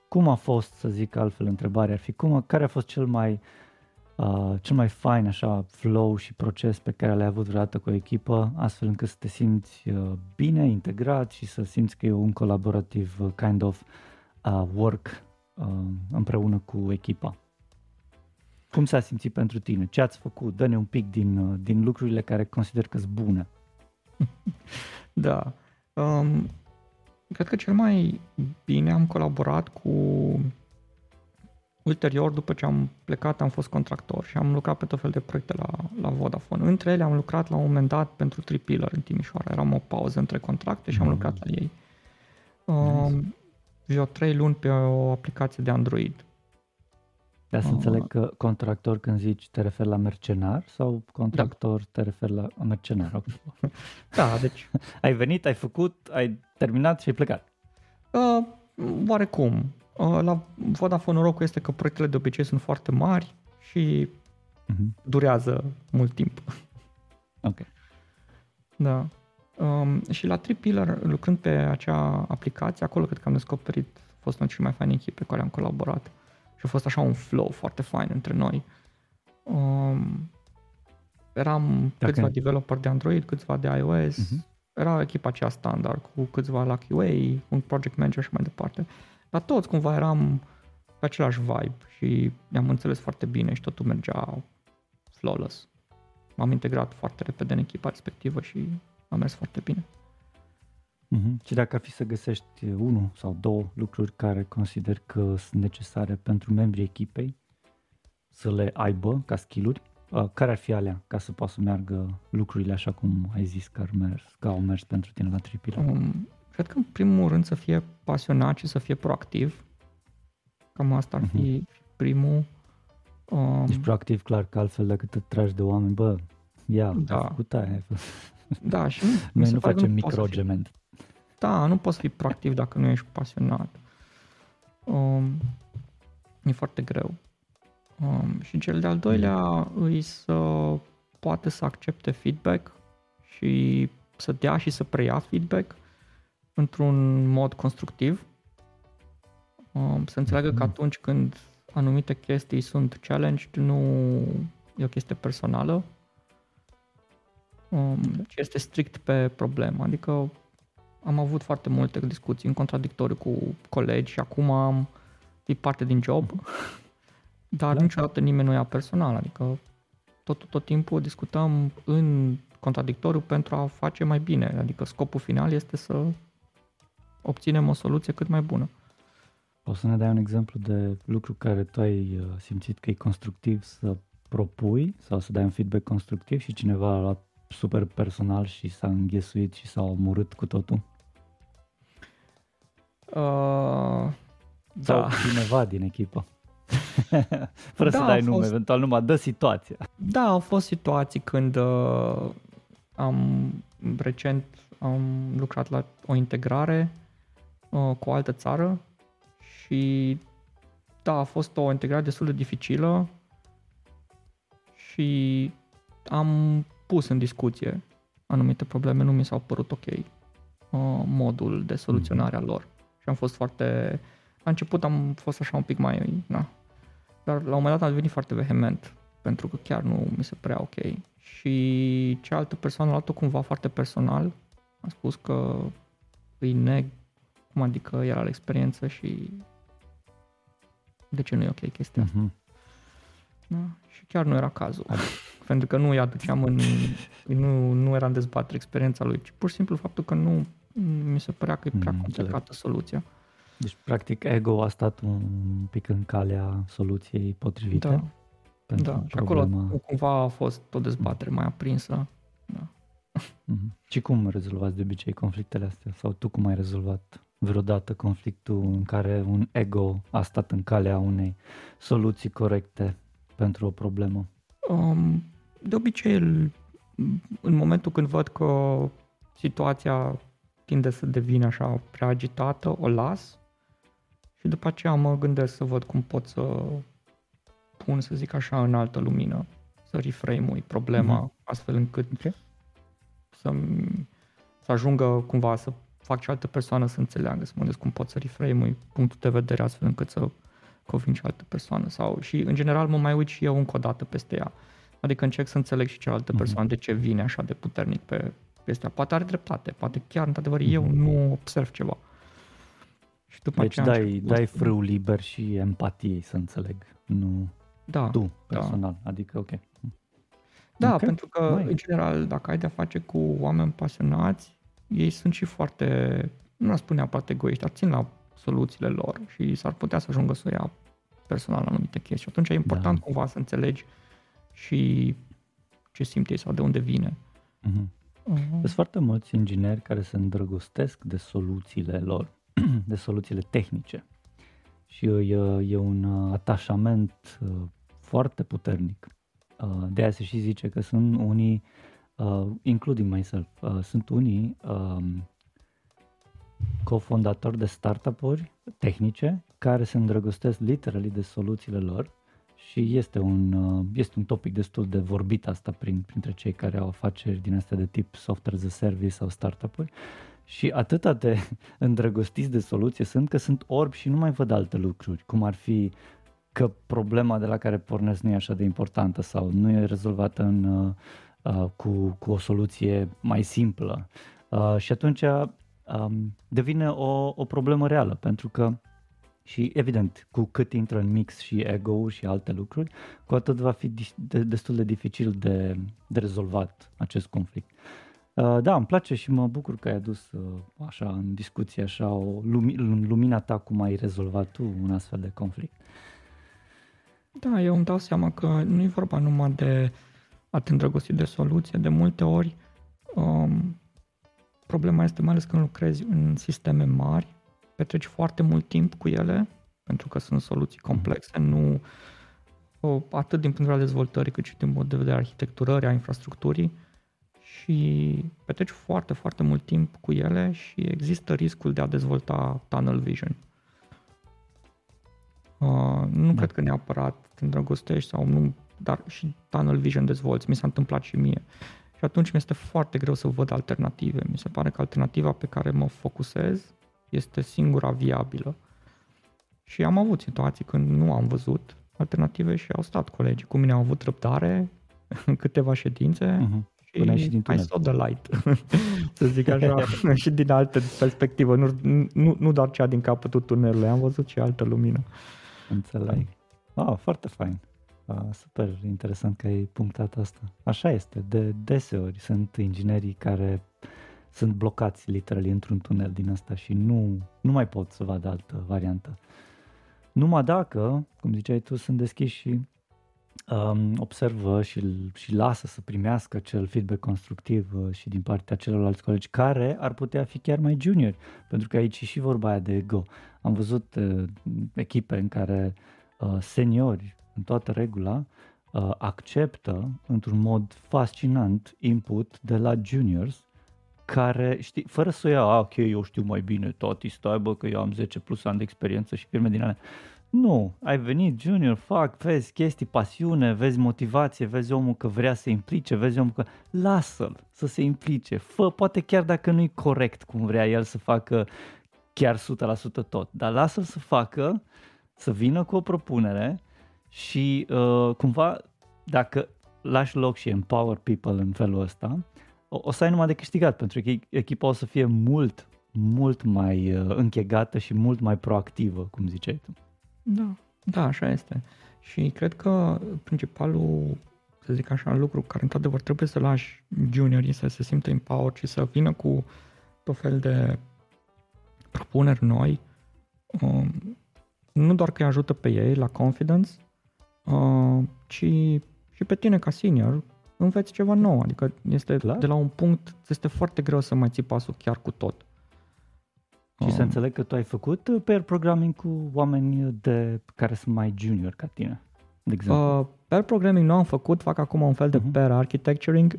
Cum a fost, să zic altfel, întrebarea ar fi, cum, a- care a fost cel mai uh, cel mai fain așa flow și proces pe care l-ai avut vreodată cu o echipă, astfel încât să te simți uh, bine integrat și să simți că e un colaborativ uh, kind of uh, work uh, împreună cu echipa. Cum s-a simțit pentru tine? Ce ați făcut? Dă-ne un pic din, uh, din lucrurile care consider că sunt bune. *laughs* da. Um, cred că cel mai bine am colaborat cu Ulterior, după ce am plecat, am fost contractor și am lucrat pe tot fel de proiecte la, la Vodafone. Între ele am lucrat la un moment dat pentru Tripiller în Timișoara. Eram o pauză între contracte și am mm. lucrat la ei. Uh, vreo trei luni pe o aplicație de Android. Da, să uh, înțeleg că contractor când zici te referi la mercenar sau contractor da. te referi la mercenar? *laughs* da, deci... *laughs* ai venit, ai făcut, ai terminat și ai plecat. Uh, oarecum. Uh, la Vodafone norocul este că proiectele de obicei sunt foarte mari și uh-huh. durează mult timp. *laughs* Ok. Da. Um, și la Tripiller, lucrând pe acea aplicație, acolo cred că am descoperit, a fost una cele mai faine echipe care am colaborat și a fost așa un flow foarte fain între noi. Um, eram okay. câțiva developer de Android, câțiva de iOS, uh-huh. era echipa aceea standard cu câțiva la QA, un project manager și mai departe. Dar toți cumva eram pe același vibe și ne-am înțeles foarte bine și totul mergea flawless. M-am integrat foarte repede în echipa respectivă și a mers foarte bine. Mm-hmm. Și dacă ar fi să găsești unul sau două lucruri care consider că sunt necesare pentru membrii echipei să le aibă ca skill-uri, uh, care ar fi alea ca să poată să meargă lucrurile așa cum ai zis că, ar mers, că au mers pentru tine la tripile? Um, Cred că în primul rând să fie pasionat și să fie proactiv. Cam asta ar fi uh-huh. primul. Um, Ești proactiv, clar, că altfel dacă te tragi de oameni, bă, ia, da. ai făcut aia. Da, și *laughs* nu, Noi nu facem microgement. Da, nu poți fi proactiv dacă nu ești pasionat. Um, e foarte greu. Um, și cel de-al doilea îi să poate să accepte feedback și să dea și să preia feedback într-un mod constructiv, um, să înțeleagă că mhm. atunci când anumite chestii sunt challenged, nu e o chestie personală, um, ci este strict pe problemă. Adică am avut foarte multe discuții în contradictoriu cu colegi și acum am, e parte din job, *laughs* dar da. niciodată nimeni nu ia personal, adică tot, tot timpul discutăm în contradictoriu pentru a face mai bine, adică scopul final este să obținem o soluție cât mai bună. O să ne dai un exemplu de lucru care tu ai uh, simțit că e constructiv să propui sau să dai un feedback constructiv și cineva a luat super personal și s-a înghesuit și s-a omorât cu totul? Uh, sau da. cineva din echipă? *laughs* Fără da, să dai nume, fost... eventual numai dă situația. Da, au fost situații când uh, am recent am lucrat la o integrare Uh, cu o altă țară și da, a fost o integrare destul de dificilă și am pus în discuție anumite probleme, nu mi s-au părut ok uh, modul de soluționare a lor și am fost foarte... La început am fost așa un pic mai... Na, dar la un moment dat am devenit foarte vehement pentru că chiar nu mi se părea ok. Și cealaltă persoană a luat-o cumva foarte personal. A spus că îi neg cum adică era la experiență și de ce nu e ok chestia asta. Uh-huh. Da? Și chiar nu era cazul. *laughs* Pentru că nu îi aduceam în... Nu, nu era în dezbatere experiența lui, ci pur și simplu faptul că nu mi se părea că e prea mm, complicată înțeleg. soluția. Deci, practic, ego a stat un pic în calea soluției potrivite. Da, da. și acolo cumva a fost o dezbatere mai aprinsă. Da. Mm-hmm. Și cum rezolvați de obicei conflictele astea? Sau tu cum ai rezolvat vreodată conflictul în care un ego a stat în calea unei soluții corecte pentru o problemă? Um, de obicei, în momentul când văd că situația tinde să devină așa prea agitată, o las și după aceea mă gândesc să văd cum pot să pun, să zic așa, în altă lumină, să reframe problema mm-hmm. astfel încât okay. să, să ajungă cumva să fac și altă persoană să înțeleagă, să mă gândesc cum pot să reframe punctul de vedere astfel încât să conving cealaltă persoană sau și în general mă mai uit și eu încă o dată peste ea. Adică încerc să înțeleg și cealaltă persoană de ce vine așa de puternic pe peste ea. Poate are dreptate, poate chiar într-adevăr eu nu observ ceva. Și după deci dai, dai frâu liber și empatie să înțeleg, nu da, tu da. personal, da. adică ok. Da, okay. pentru că, Mai. în general, dacă ai de-a face cu oameni pasionați, ei sunt și foarte, nu aș spune neapărat egoiști, dar țin la soluțiile lor și s-ar putea să ajungă să ia personal anumite chestii. Atunci e important da. cumva să înțelegi și ce simt ei sau de unde vine. Uh-huh. Uh-huh. Sunt foarte mulți ingineri care se îndrăgostesc de soluțiile lor, *clears throat* de soluțiile tehnice și e, e un uh, atașament uh, foarte puternic. Uh, de aia se și zice că sunt unii, including myself, sunt unii um, cofondatori de startup-uri tehnice care se îndrăgostesc literally de soluțiile lor și este un, este un topic destul de vorbit asta prin, printre cei care au afaceri din astea de tip software as a service sau startup-uri și atâta de *laughs* îndrăgostiți de soluție sunt că sunt orbi și nu mai văd alte lucruri, cum ar fi că problema de la care pornesc nu e așa de importantă sau nu e rezolvată în, uh, uh, cu, cu o soluție mai simplă. Uh, și atunci um, devine o, o problemă reală, pentru că și evident, cu cât intră în mix și ego și alte lucruri, cu atât va fi de, destul de dificil de, de rezolvat acest conflict. Uh, da, îmi place și mă bucur că ai adus uh, așa în discuție așa o lumi, lumina ta cum ai rezolvat tu un astfel de conflict. Da, eu îmi dau seama că nu e vorba numai de a te îndrăgosti de soluție. De multe ori um, problema este mai ales când lucrezi în sisteme mari, petreci foarte mult timp cu ele, pentru că sunt soluții mhm. complexe, nu atât din punctul de dezvoltării cât și din punct de vedere arhitecturării, a infrastructurii și petreci foarte, foarte mult timp cu ele și există riscul de a dezvolta tunnel vision. Uh, nu da. cred că neapărat te îndrăgostești sau nu, dar și tunnel vision dezvolți. Mi s-a întâmplat și mie. Și atunci mi este foarte greu să văd alternative. Mi se pare că alternativa pe care mă focusez este singura viabilă. Și am avut situații când nu am văzut alternative și au stat colegii cu mine, au avut răbdare în *laughs* câteva ședințe uh-huh. Până și din tunel. I saw the light, *laughs* să zic așa, *laughs* și din altă perspectivă, nu, nu, nu doar cea din capătul tunelului, am văzut și altă lumină. Înțeleg. Oh, foarte fain. Uh, super interesant că ai punctat asta. Așa este, de deseori sunt inginerii care sunt blocați literally într-un tunel din asta și nu, nu mai pot să vadă altă variantă. Numai dacă, cum ziceai tu, sunt deschiși și um, observă și, și lasă să primească acel feedback constructiv uh, și din partea celorlalți colegi care ar putea fi chiar mai junior, pentru că aici e și vorba aia de ego. Am văzut uh, echipe în care uh, seniori, în toată regula, uh, acceptă într-un mod fascinant input de la juniors care, știi, fără să o ia, ah, ok, eu știu mai bine, toti, stai bă, că eu am 10 plus ani de experiență și firme din alea. Nu, ai venit junior, fac, vezi chestii, pasiune, vezi motivație, vezi omul că vrea să se implice, vezi omul că lasă-l să se implice, fă, poate chiar dacă nu-i corect cum vrea el să facă chiar 100% tot, dar lasă-l să facă, să vină cu o propunere și uh, cumva dacă lași loc și empower people în felul ăsta, o, o să ai numai de câștigat, pentru că echipa o să fie mult, mult mai uh, închegată și mult mai proactivă, cum ziceai tu. Da, da, așa este. Și cred că principalul, să zic așa, lucru care într-adevăr trebuie să lași juniorii să se simtă empowered și să vină cu tot fel de propuneri noi, um, nu doar că îi ajută pe ei la confidence, uh, ci și pe tine ca senior înveți ceva nou, adică este Clar. de la un punct, este foarte greu să mai ții pasul chiar cu tot. Și um, să înțeleg că tu ai făcut uh, pair programming cu oameni de care sunt mai junior ca tine, de exemplu. Uh, pair programming nu am făcut, fac acum un fel de uh-huh. pair architecturing.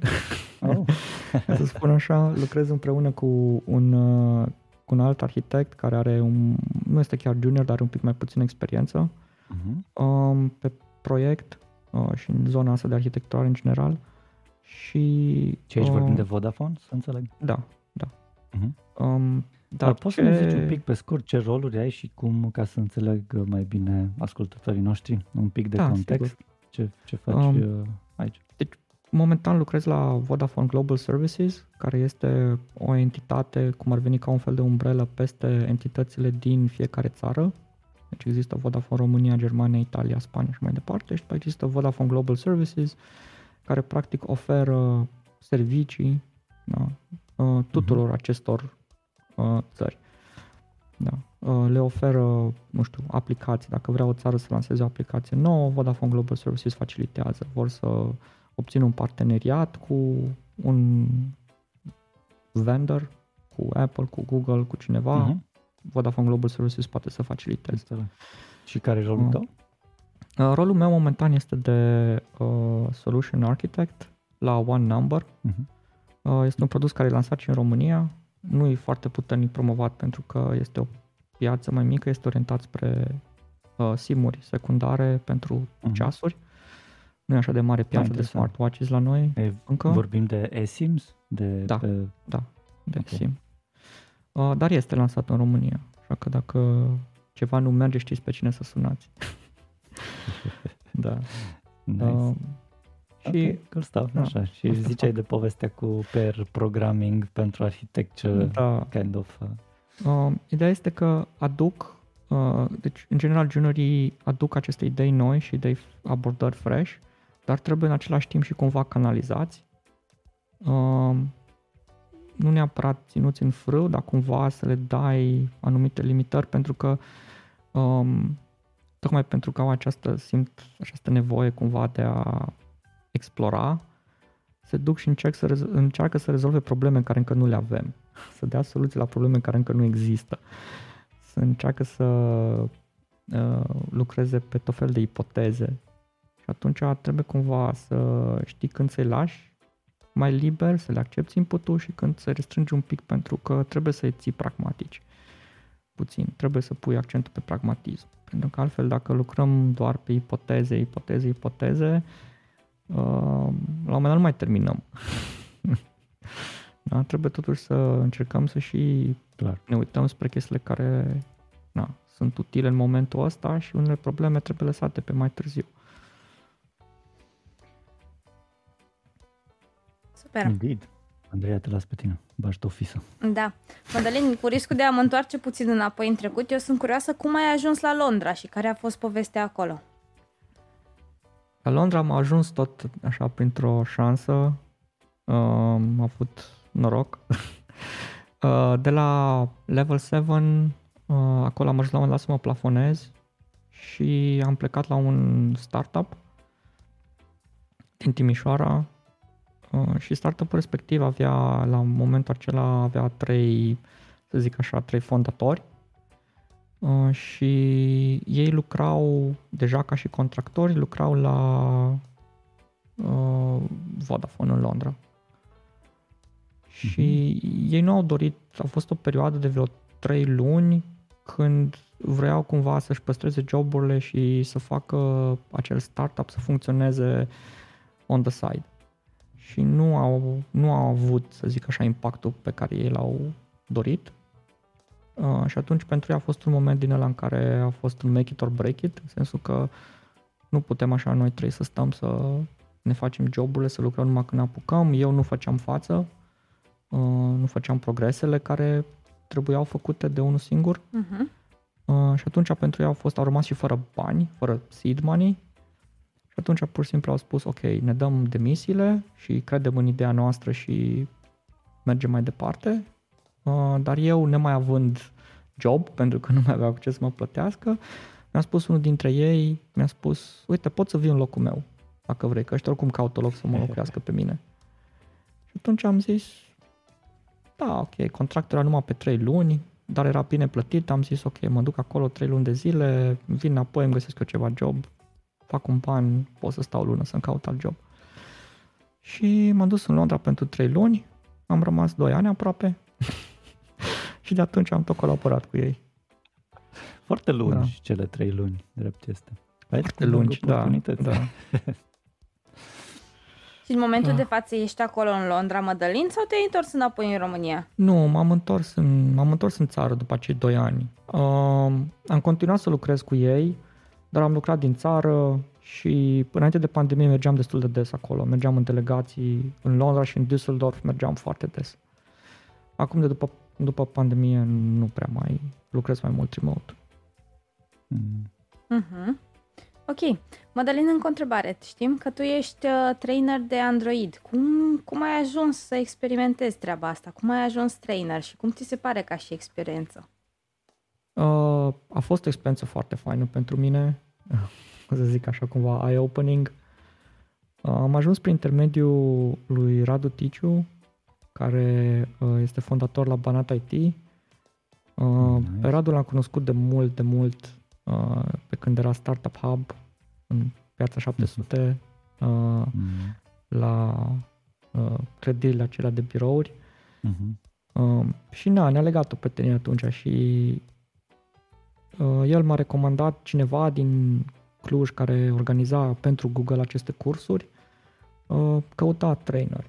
Oh. *laughs* să spun așa, lucrez împreună cu un, uh, cu un alt arhitect care are un, nu este chiar junior, dar are un pic mai puțin experiență uh-huh. um, pe proiect uh, și în zona asta de arhitectură în general. Și, Ce aici uh, vorbim de Vodafone, să înțeleg? Da, da. Uh-huh. Um, Dar poți ce... să ne zici un pic pe scurt ce roluri ai și cum, ca să înțeleg mai bine ascultătorii noștri, un pic de da, context, ce, ce faci um, aici? Deci, momentan lucrez la Vodafone Global Services, care este o entitate, cum ar veni ca un fel de umbrelă peste entitățile din fiecare țară. Deci există Vodafone România, Germania, Italia, Spania și mai departe și există Vodafone Global Services, care practic oferă servicii da, uh, tuturor uh-huh. acestor uh, țări. Da. Uh, le oferă, nu știu, aplicații. Dacă vrea o țară să lanseze o aplicație nouă, Vodafone Global Services facilitează. Vor să obțină un parteneriat cu un vendor, cu Apple, cu Google, cu cineva, uh-huh. Vodafone Global Services poate să faciliteze. Și care e rolul uh, tău? Uh, rolul meu momentan este de uh, Solution Architect la One Number. Uh-huh. Uh, este un produs care e lansat și în România. Nu e foarte puternic promovat pentru că este o piață mai mică, este orientat spre uh, simuri secundare pentru uh-huh. ceasuri. Nu e așa de mare piață da, de smartwatches la noi e, încă. Vorbim de eSIMs? De da, pe... da, de okay. SIM. Uh, dar este lansat în România, așa că dacă ceva nu merge, știți pe cine să sunați. *laughs* *laughs* da. Nice. Uh, și okay, cool stuff, da, așa. Și ziceai fac. de povestea cu pair programming pentru arhitecture, da. kind of... Uh... Uh, ideea este că aduc, uh, deci în general juniorii aduc aceste idei noi și idei abordări fresh, dar trebuie în același timp și cumva canalizați. Uh, nu neapărat ținuți în frâu, dar cumva să le dai anumite limitări pentru că um, tocmai pentru că au această, simt această nevoie cumva de a explora, se duc și încerc să rezo- încearcă să rezolve probleme care încă nu le avem, *laughs* să dea soluții la probleme care încă nu există, să încearcă să uh, lucreze pe tot fel de ipoteze și atunci trebuie cumva să știi când să-i lași mai liber, să le accepti inputul și când să restrângi un pic pentru că trebuie să-i ții pragmatici. Puțin, trebuie să pui accentul pe pragmatism. Pentru că altfel dacă lucrăm doar pe ipoteze, ipoteze, ipoteze, uh, la un moment dat nu mai terminăm. *laughs* da? Trebuie totuși să încercăm să și Clar. ne uităm spre chestiile care na, sunt utile în momentul ăsta și unele probleme trebuie lăsate pe mai târziu. Super. Indeed. Andreea, te las pe tine. Bași tu fisă. Da. Madalin, cu riscul de a mă întoarce puțin înapoi în trecut, eu sunt curioasă cum ai ajuns la Londra și care a fost povestea acolo. La Londra am ajuns tot așa printr-o șansă. Uh, am avut noroc. *laughs* uh, de la level 7, uh, acolo am ajuns la un dat să mă plafonez și am plecat la un startup din Timișoara Uh, și startup-ul respectiv avea, la momentul acela, avea trei, să zic așa, trei fondatori uh, și ei lucrau deja ca și contractori, lucrau la uh, Vodafone în Londra. Și mm-hmm. ei nu au dorit, a fost o perioadă de vreo trei luni când vreau cumva să-și păstreze joburile și să facă acel startup să funcționeze on the side și nu au, nu au avut, să zic așa, impactul pe care ei l-au dorit. Uh, și atunci pentru ei a fost un moment din ăla în care a fost un make it or break it, în sensul că nu putem așa noi trei să stăm să ne facem joburile, să lucrăm numai când ne apucăm. Eu nu făceam față, uh, nu făceam progresele care trebuiau făcute de unul singur. Uh-huh. Uh, și atunci pentru ei au fost, au rămas și fără bani, fără seed money și atunci pur și simplu au spus, ok, ne dăm demisiile și credem în ideea noastră și mergem mai departe. Uh, dar eu, nemai având job, *laughs* pentru că nu mai aveau ce să mă plătească, mi-a spus unul dintre ei, mi-a spus, uite, pot să vii în locul meu, dacă vrei, că ăștia oricum caută loc să mă locuiască pe mine. Și atunci am zis, da, ok, contractul era numai pe 3 luni, dar era bine plătit, am zis, ok, mă duc acolo 3 luni de zile, vin înapoi, îmi găsesc eu ceva job, fac un ban, pot să stau o lună să-mi caut alt job. Și m-am dus în Londra pentru 3 luni, am rămas 2 ani aproape *laughs* și de atunci am tot colaborat cu ei. Foarte lungi da. cele 3 luni, drept este. Foarte lungi, da, da. Și în momentul Da. de față ești acolo în Londra, Mădălin, sau te-ai întors înapoi în România? Nu, m-am întors în, m-am întors în țară după acei doi ani. Um, am continuat să lucrez cu ei, dar am lucrat din țară și înainte de pandemie mergeam destul de des acolo. Mergeam în delegații în Londra și în Düsseldorf mergeam foarte des. Acum de după, după pandemie nu prea mai lucrez mai mult remote. Mm. Mhm. Ok. Mădălin, încă o întrebare. Știm că tu ești uh, trainer de Android. Cum, cum ai ajuns să experimentezi treaba asta? Cum ai ajuns trainer și cum ți se pare ca și experiență? Uh, a fost o experiență foarte faină pentru mine, *laughs* să zic așa cumva eye-opening. Uh, am ajuns prin intermediul lui Radu Ticiu, care uh, este fondator la Banat IT. Uh, Nice. Pe Radu l-am cunoscut de mult, de mult, uh, pe când era Startup Hub în piața 700, uh, Mm. la uh, clădirile acelea de birouri. Mhm. Uh, și na, ne-a legat o prietenie atunci și uh, el m-a recomandat cineva din Cluj care organiza pentru Google aceste cursuri, uh, căuta trainer.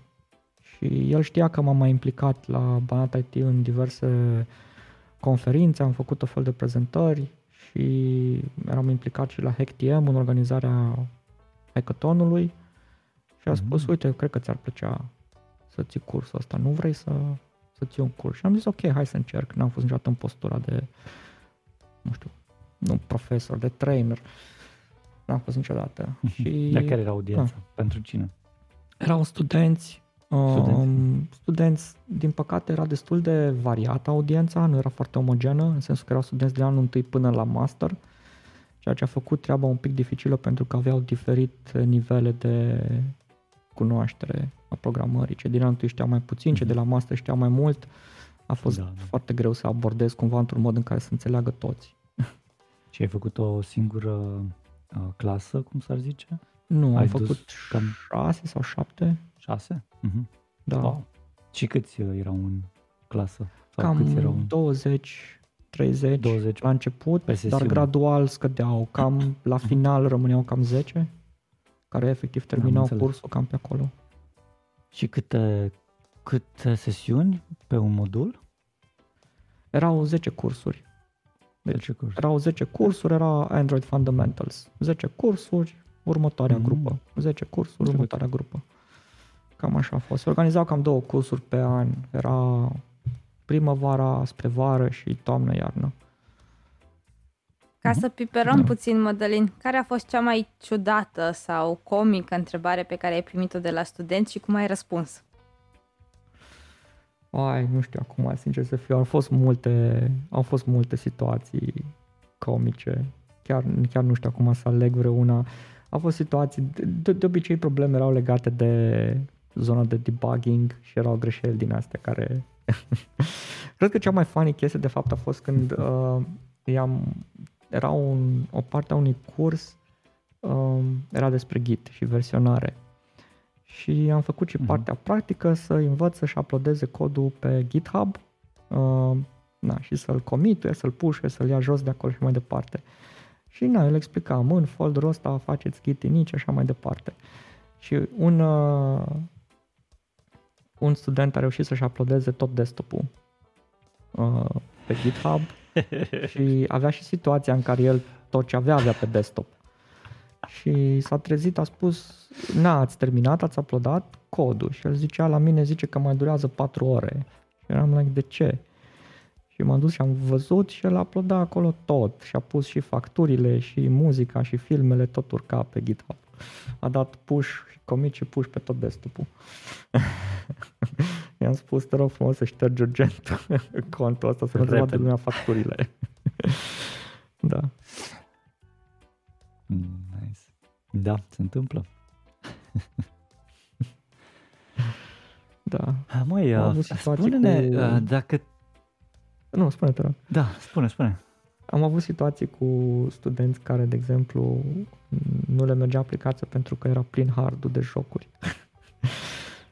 Și el știa că m-am mai implicat la Banat IT în diverse conferințe, am făcut o fel de prezentări și eram implicat și la HackTM în organizarea hackathonului și a spus, Mhm. uite, eu cred că ți-ar plăcea să ții cursul ăsta, nu vrei să, să ții un curs? Și am zis, ok, hai să încerc, n-am fost niciodată în postura de, nu știu, nu profesor, de trainer, n-am fost niciodată. și Dar care era audiența? Pentru cine? erau studenți, Studenți. um, studenți, din păcate era destul de variată audiența, nu era foarte omogenă, în sensul că erau studenți de anul întâi până la master, ceea ce a făcut treaba un pic dificilă pentru că aveau diferite nivele de cunoaștere a programării. Cei din anul întâi știau mai puțin, cei de la master știau mai mult. A fost Da, da. foarte greu să abordez cumva într-un mod în care să înțeleagă toți. *laughs* Și ai făcut o singură uh, clasă, cum s-ar zice? Nu, am Ai dus făcut cam- șase sau șapte. Șase? Mhm. Da. Wow. Și câți uh, erau în clasă? Sau câți Cam erau în 20, 30 20 la început, pe dar sesiune? gradual scădeau. Cam *clears throat* la final rămâneau cam 10, care efectiv terminau înțeles. cursul cam pe acolo. Și câte, câte sesiuni pe un modul? Erau 10 cursuri. Deci ce curs? erau 10 cursuri, era Android Fundamentals. 10 cursuri, următoarea Mhm. grupă. 10 cursuri, Înțeleg. următoarea grupă. Cam așa a fost. Se organizau cam două cursuri pe an. Era primăvara spre vară și toamnă-iarnă. Ca Mhm. să piperăm Da. puțin, Mădălin, care a fost cea mai ciudată sau comică întrebare pe care ai primit-o de la studenți și cum ai răspuns? Ai, nu știu acum, sincer să fiu, au fost multe, au fost multe situații comice. Chiar, chiar nu știu acum să aleg vreuna. Au fost situații, de, de obicei probleme erau legate de zona de debugging și erau greșeli din astea care... *laughs* Cred că cea mai funny chestie de fapt a fost când *laughs* uh, i-am, era un, o parte a unui curs, um, era despre Git și versionare. Și am făcut și Mhm. partea practică să învăț să-și uploadeze codul pe GitHub uh, na, și să-l comituie, să-l pușe, să-l ia jos de acolo și mai departe. Și na, el explicam, în folderul ăsta faceți git init și așa mai departe. Și un, uh, un student a reușit să-și uploadeze tot desktop-ul uh, pe GitHub *laughs* și avea și situația în care el tot ce avea avea pe desktop. Și s-a trezit, a spus, na, ați terminat, ați uploadat codul. Și el zicea la mine, zice că mai durează 4 ore. Și eram like, de ce? Și m-am dus și am văzut și el uploada acolo tot. Și a pus și facturile, și muzica, și filmele, tot urca pe GitHub. A dat push, commit și push pe tot desktop-ul. *laughs* I-am spus, te rog frumos să ștergi urgent *laughs* contul ăsta, să nu te vadă Repede. lumea facturile. *laughs* da. Mm, nice. Da, se întâmplă. *laughs* Da. Ah, Măi, Am uh, avut situații spune-ne cu- uh, dacă... Nu, spune te rog. Da, spune, spune. Am avut situații cu studenți care, de exemplu, nu le mergea aplicația pentru că era plin hardul de jocuri.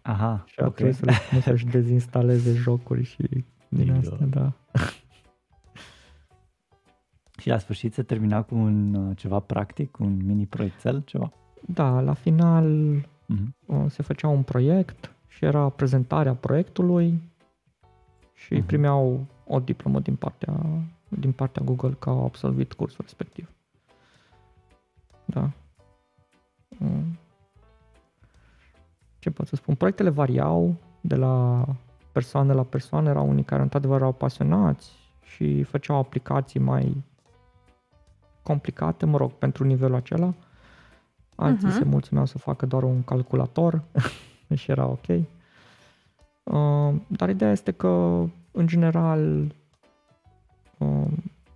Aha, *laughs* Și a ok. trebuit să le spun să-și *laughs* dezinstaleze jocuri și din Milo. asta, da. Și la sfârșit se termina cu un uh, ceva practic, un mini proiectel, ceva? Da, la final uh-huh. se făcea un proiect și era prezentarea proiectului și uh-huh. primeau o diplomă din partea, din partea Google că au absolvit cursul respectiv. Da. Mm. Ce pot să spun? Proiectele variau de la persoană la persoană, erau unii care într-adevăr erau pasionați și făceau aplicații mai complicate, mă rog, pentru nivelul acela. Alții uh-huh. se mulțumeau să facă doar un calculator *laughs* și era ok. Uh, dar ideea este că, în general, uh,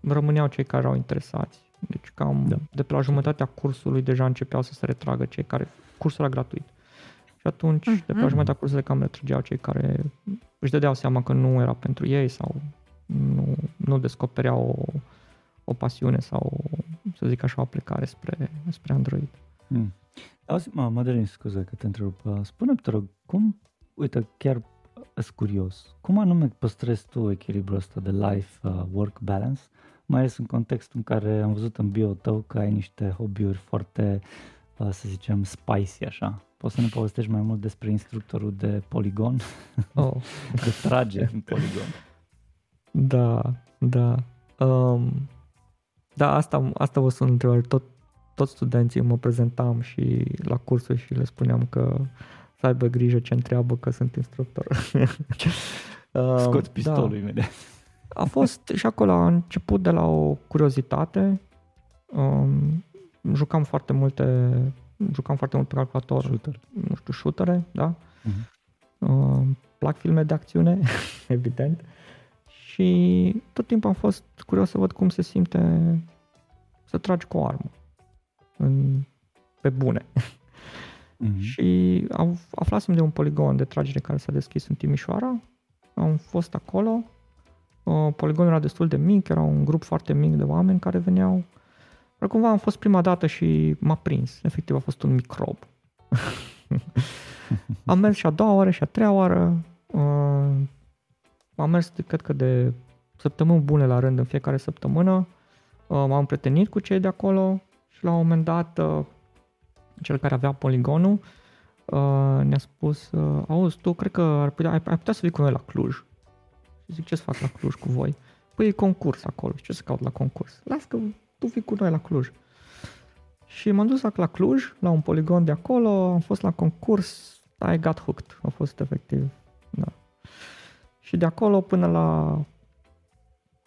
rămâneau cei care erau interesați. Deci cam da. de pe la jumătatea cursului deja începeau să se retragă cei care... Cursul era gratuit. Și atunci, uh-huh. de pe la jumătatea cursului cam retrăgeau cei care își dădeau seama că nu era pentru ei sau nu, nu descopereau o, o pasiune sau, să zic așa, o aplicare spre, spre Android. Mm. Auzi, mă, Madeline, scuze că te întrerup. Spune-mi, te rog, cum, uite, chiar sunt curios, cum anume păstrezi tu echilibrul ăsta de life-work uh, balance, mai ales în contextul în care am văzut în bio tău că ai niște hobby-uri foarte, uh, să zicem, spicy, așa. Poți să ne povestești mai mult despre instructorul de poligon? *laughs* Oh. de trage în poligon. Da, da. Um, da, asta, asta vă sunt întrebări. Tot, toți studenții mă prezentam și la cursuri și le spuneam că să aibă grijă ce întreabă că sunt instructor. *laughs* Scot da. pistolul da. imediat. A fost și acolo a început de la o curiozitate. Um, jucam foarte multe jucam foarte mult pe calculator, Shooter. nu știu, shootere, da? Uh-huh. Uh, plac filme de acțiune, *laughs* evident. Și tot timpul am fost curios să văd cum se simte să tragi cu o armă. În, pe bune. Uh-huh. și aflasem de un poligon de tragere care s-a deschis în Timișoara. Am fost acolo. Uh, poligonul era destul de mic, era un grup foarte mic de oameni care veneau. Dar cumva am fost prima dată și m-a prins. Efectiv a fost un microb. *laughs* am mers și a doua oară și a treia oară. Uh, am mers, cred că de săptămâni bune la rând în fiecare săptămână. Uh, m-am prietenit cu cei de acolo și la un moment dat uh, cel care avea poligonul uh, ne-a spus uh, auzi, tu cred că ar putea, ai, ai putea să vii cu noi la Cluj. Și zic, ce să fac la Cluj cu voi? Păi e concurs acolo. Și ce să caut la concurs? Las că tu vii cu noi la Cluj. Și m-am dus la Cluj, la un poligon de acolo, am fost la concurs, I got hooked. A fost efectiv, da. Și de acolo până la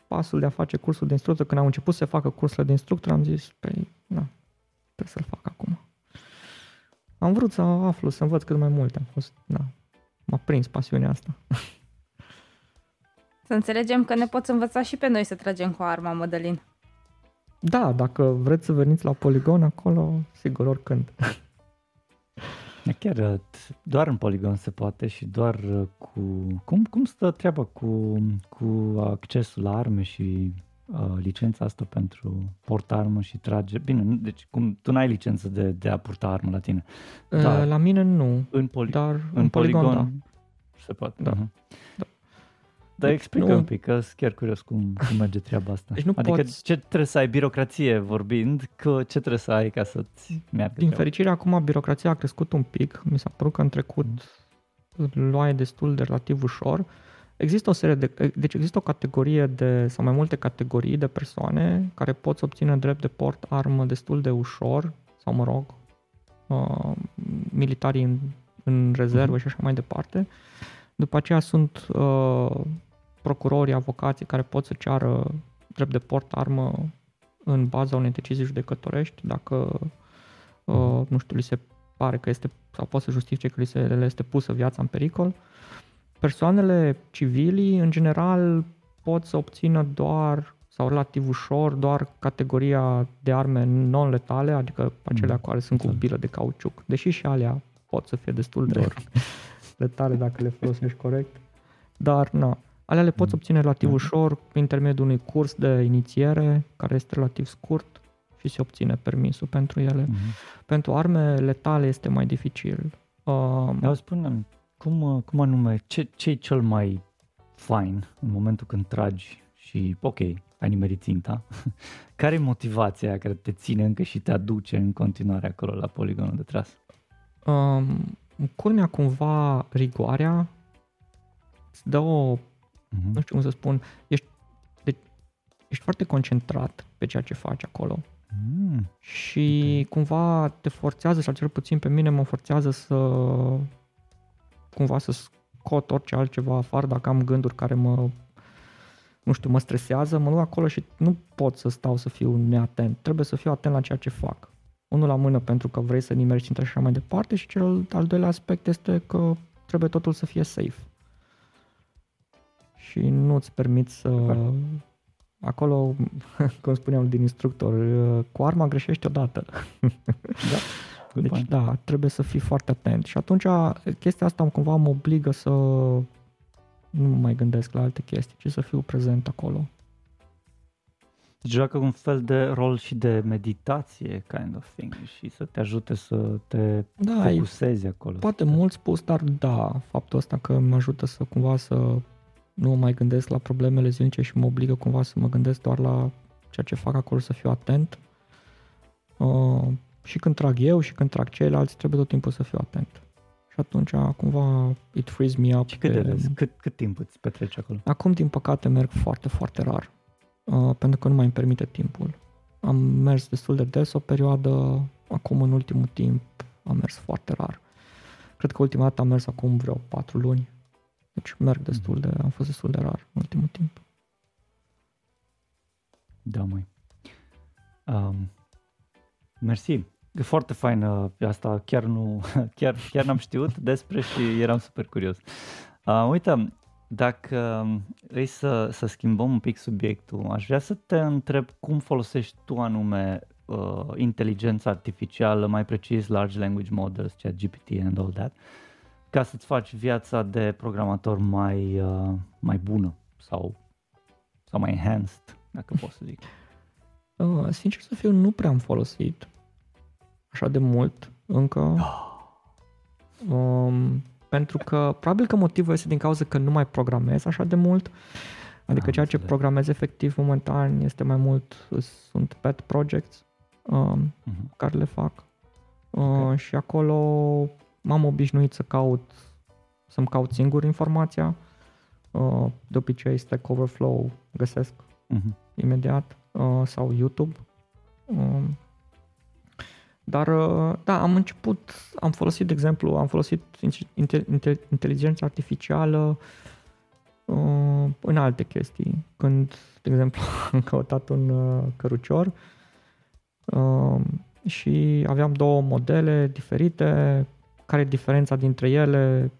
pasul de a face cursul de instructor, când am început să facă cursurile de instructor, am zis, păi, na, trebuie să-l fac acum. Am vrut să aflu, să învăț cât mai multe. Am fost, na, m-a prins pasiunea asta. Să înțelegem că ne poți învăța și pe noi să tragem cu arma, Mădălin. Da, dacă vreți să veniți la poligon acolo, sigur, oricând. Chiar uh, doar în poligon se poate și doar uh, cu... Cum, cum stă treaba cu, cu accesul la arme și uh, licența asta pentru porta armă și trage? Bine, deci cum, tu n-ai licență de, de a purta armă la tine. Uh, dar la mine nu, în poli- dar în, în poligon, poligon da. se poate. Da. Uh-huh. da. Dar deci explică nu... un pic, că sunt chiar curios cum, cum merge treaba asta. Deci nu adică poți... ce trebuie să ai birocrație vorbind, că ce trebuie să ai ca să-ți meargă Din treaba. fericire, acum birocrația a crescut un pic. Mi s-a părut că în trecut mm. luai destul de relativ ușor. Există o serie de, deci există o categorie de, sau mai multe categorii de persoane care pot să obțină drept de port armă destul de ușor, sau mă rog, uh, militarii în, în rezervă uh-huh. și așa mai departe. După aceea sunt uh, procurorii, avocații care pot să ceară drept de port armă în baza unei decizii judecătorești, dacă, uh, nu știu, li se pare că este, sau pot să justifice că li se, le este pusă viața în pericol. Persoanele civili, în general, pot să obțină doar sau relativ ușor doar categoria de arme non-letale, adică acelea mm. care sunt cu bilă de cauciuc, deși și alea pot să fie destul de *laughs* letale dacă le folosești corect. Dar, na, Alea le poți mm. obține relativ mm. ușor prin intermediul unui curs de inițiere care este relativ scurt și se obține permisul pentru ele. Mm-hmm. Pentru arme letale este mai dificil. Uh, spune cum, uh, cum anume, ce, ce e cel mai fain în momentul când tragi și, ok, ai nimerit ținta, *laughs* care e motivația care te ține încă și te aduce în continuare acolo la poligonul de tras? Um, culmea cumva rigoarea îți dă o, Mhm. nu știu cum să spun, ești, de, ești foarte concentrat pe ceea ce faci acolo Mm. și cumva te forțează, sau cel puțin pe mine mă forțează să cumva să scot orice altceva afară dacă am gânduri care mă nu știu, mă stresează, mă duc acolo și nu pot să stau să fiu neatent. Trebuie să fiu atent la ceea ce fac. Unul la mână pentru că vrei să nimerești ținta și așa mai departe și cel al doilea aspect este că trebuie totul să fie safe. Și nu îți permiți să... Super. Acolo, *laughs* cum spuneam din instructor, cu arma greșești odată. Da. Good Deci point. da, trebuie să fii foarte atent. Și atunci chestia asta cumva mă obligă să nu mă mai gândesc la alte chestii, ci să fiu prezent acolo. Deci joacă un fel de rol și de meditație kind of thing și să te ajute să te Da, e focusezi acolo. poate să te... mult spus, dar da, faptul ăsta că mă ajută să cumva să nu mă mai gândesc la problemele zilnice și mă obligă cumva să mă gândesc doar la ceea ce fac acolo, să fiu atent. Uh, și când trag eu și când trag ceilalți, trebuie tot timpul să fiu atent. Și atunci cumva it frees me up. Și cât de pe- des? Cât, cât timp îți petreci acolo? Acum, din păcate, merg foarte, foarte rar, uh, pentru că nu mai îmi permite timpul. Am mers destul de des o perioadă, acum în ultimul timp am mers foarte rar. Cred că ultima dată am mers acum vreo patru luni, deci merg destul de, am fost destul de rar în ultimul timp. Da, mai. Um, mersi. E foarte faină asta, chiar nu, *laughs* chiar, chiar n-am știut despre și eram super curios. Uh, uite, dacă vrei să, să schimbăm un pic subiectul, aș vrea să te întreb cum folosești tu anume uh, inteligența artificială, mai precis large language models, chat GPT and all that, ca să-ți faci viața de programator mai, uh, mai bună sau, sau mai enhanced, dacă pot să zic. *laughs* Uh, sincer să fiu, nu prea am folosit așa de mult încă. *gasps* Um, pentru că, probabil că motivul este din cauza că nu mai programez așa de mult. Adică Am ceea ce înțeles. programez efectiv momentan este mai mult, sunt pet projects um, Mhm. care le fac. Uh, Ok. Și acolo m-am obișnuit să caut, să-mi caut singur informația. Uh, de obicei Stack Overflow găsesc Mhm. imediat uh, sau YouTube. Um, dar uh, da, am început, am folosit, de exemplu, am folosit inte- inte- inteligența artificială uh, în alte chestii. Când, de exemplu, *laughs* am căutat un uh, cărucior uh, și aveam două modele diferite, care e diferența dintre ele,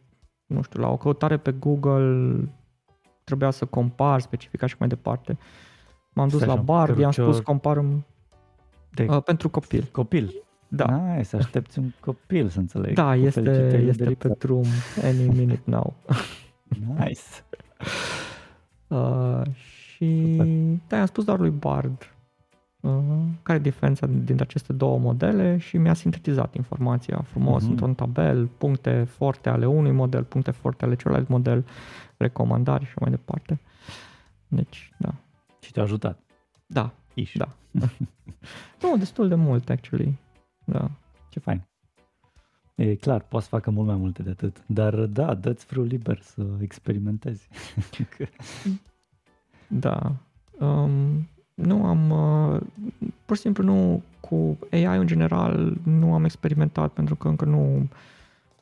nu știu, la o căutare pe Google trebuia să compar, specifica și mai departe. M-am dus Stai la așa, Bard, i-am cărucior spus comparăm De uh, pentru copil. copil. Da. Nice, să aștepți un copil să înțeleg. Da, Cu este, felicitări este de pe drum any minute now. *laughs* Nice. *laughs* Uh, și Super. da, i-am spus doar lui Bard uh, care e diferența dintre aceste două modele și mi-a sintetizat informația frumos Mhm. într-un tabel, puncte forte ale unui model, puncte forte ale celălalt model, recomandări și mai departe. Deci, da. Și te-a ajutat. Da, Iși. Da. *laughs* nu, destul de mult, actually. Da. Ce fain. E clar, poți să facă mult mai multe de atât. Dar da, dă-ți frâu liber să experimentezi. Că- *laughs* Da. Um, nu am, uh, pur și simplu nu, cu AI în general nu am experimentat pentru că încă nu,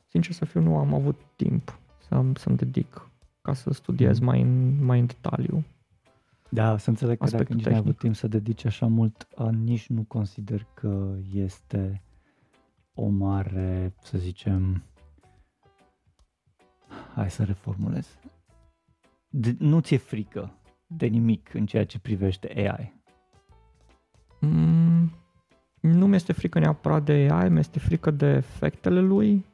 sincer să fiu, nu am avut timp să, să-mi dedic ca să studiez Mm. mai în, mai în detaliu. da, să înțeleg că dacă Aspectul nici n-ai avut tehnic. timp să dedici așa mult, a, nici nu consider că este o mare, să zicem, hai să reformulez. De, nu ți-e frică de nimic în ceea ce privește AI. Mm, nu mi-este frică neapărat de AI, mi-este frică de efectele lui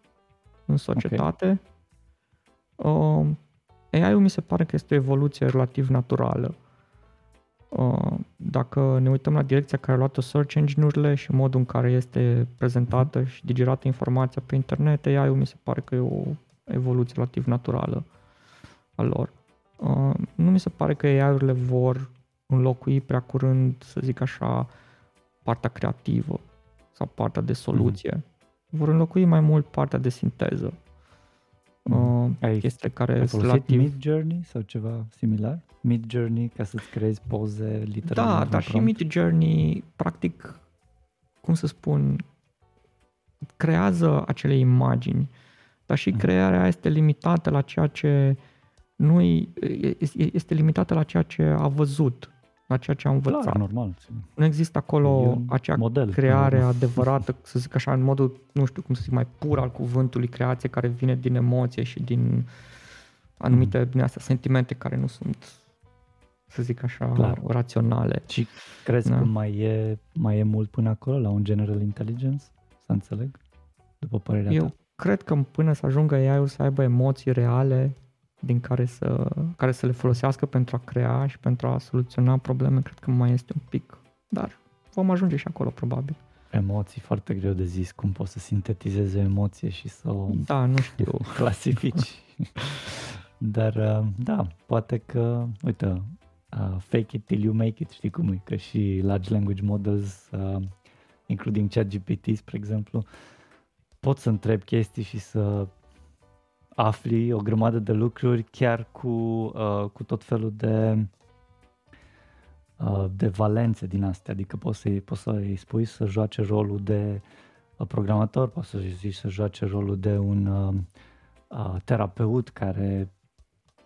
în societate. Uh, AI-ul mi se pare că este o evoluție relativ naturală. Uh, dacă ne uităm la direcția care a luat-o search engine-urile și modul în care este prezentată și digerată informația pe internet, AI-ul mi se pare că e o evoluție relativ naturală a lor. Uh, nu mi se pare că AI-urile vor înlocui prea curând, să zic așa, partea creativă sau partea de soluție. vor înlocui mai mult partea de sinteză. Uh, Ai- chestii care Ai sunt folosit relativ... Mid Journey sau ceva similar? Mid Journey ca să-ți creezi poze literal Da, într-un dar și prompt? Mid Journey, practic, cum să spun, creează acele imagini, dar și Mhm. crearea este limitată la ceea ce nu este limitată la ceea ce a văzut, la ceea ce a învățat. Clar, normal. Nu există E acolo un acea model. creare adevărată, *laughs* să zic așa, în modul, nu știu cum să zic, mai pur al cuvântului, creație care vine din emoție și din anumite Mhm. din astea sentimente care nu sunt, să zic așa, Clar. raționale. Și crezi Da. că mai e, mai e mult până acolo la un general intelligence? Să înțeleg? După părerea Eu ta? cred că până să ajungă AI-ul să aibă emoții reale din care să, care să le folosească pentru a crea și pentru a soluționa probleme, cred că mai este un pic, dar vom ajunge și acolo probabil. Emoții foarte greu de zis. Cum poți să sintetizezi o emoție și să o Da, nu știu. *laughs* clasifici. Dar uh, da, poate că, uite, uh, fake it till you make it, știi cum e, că și large language models, uh, including ChatGPT, spre exemplu, pot să întreb chestii și să afli o grămadă de lucruri chiar cu, uh, cu tot felul de uh, de valențe din astea, adică poți să-i, poți să-i spui să joace rolul de uh, programator, poți să-i zici să joace rolul de un uh, uh, terapeut care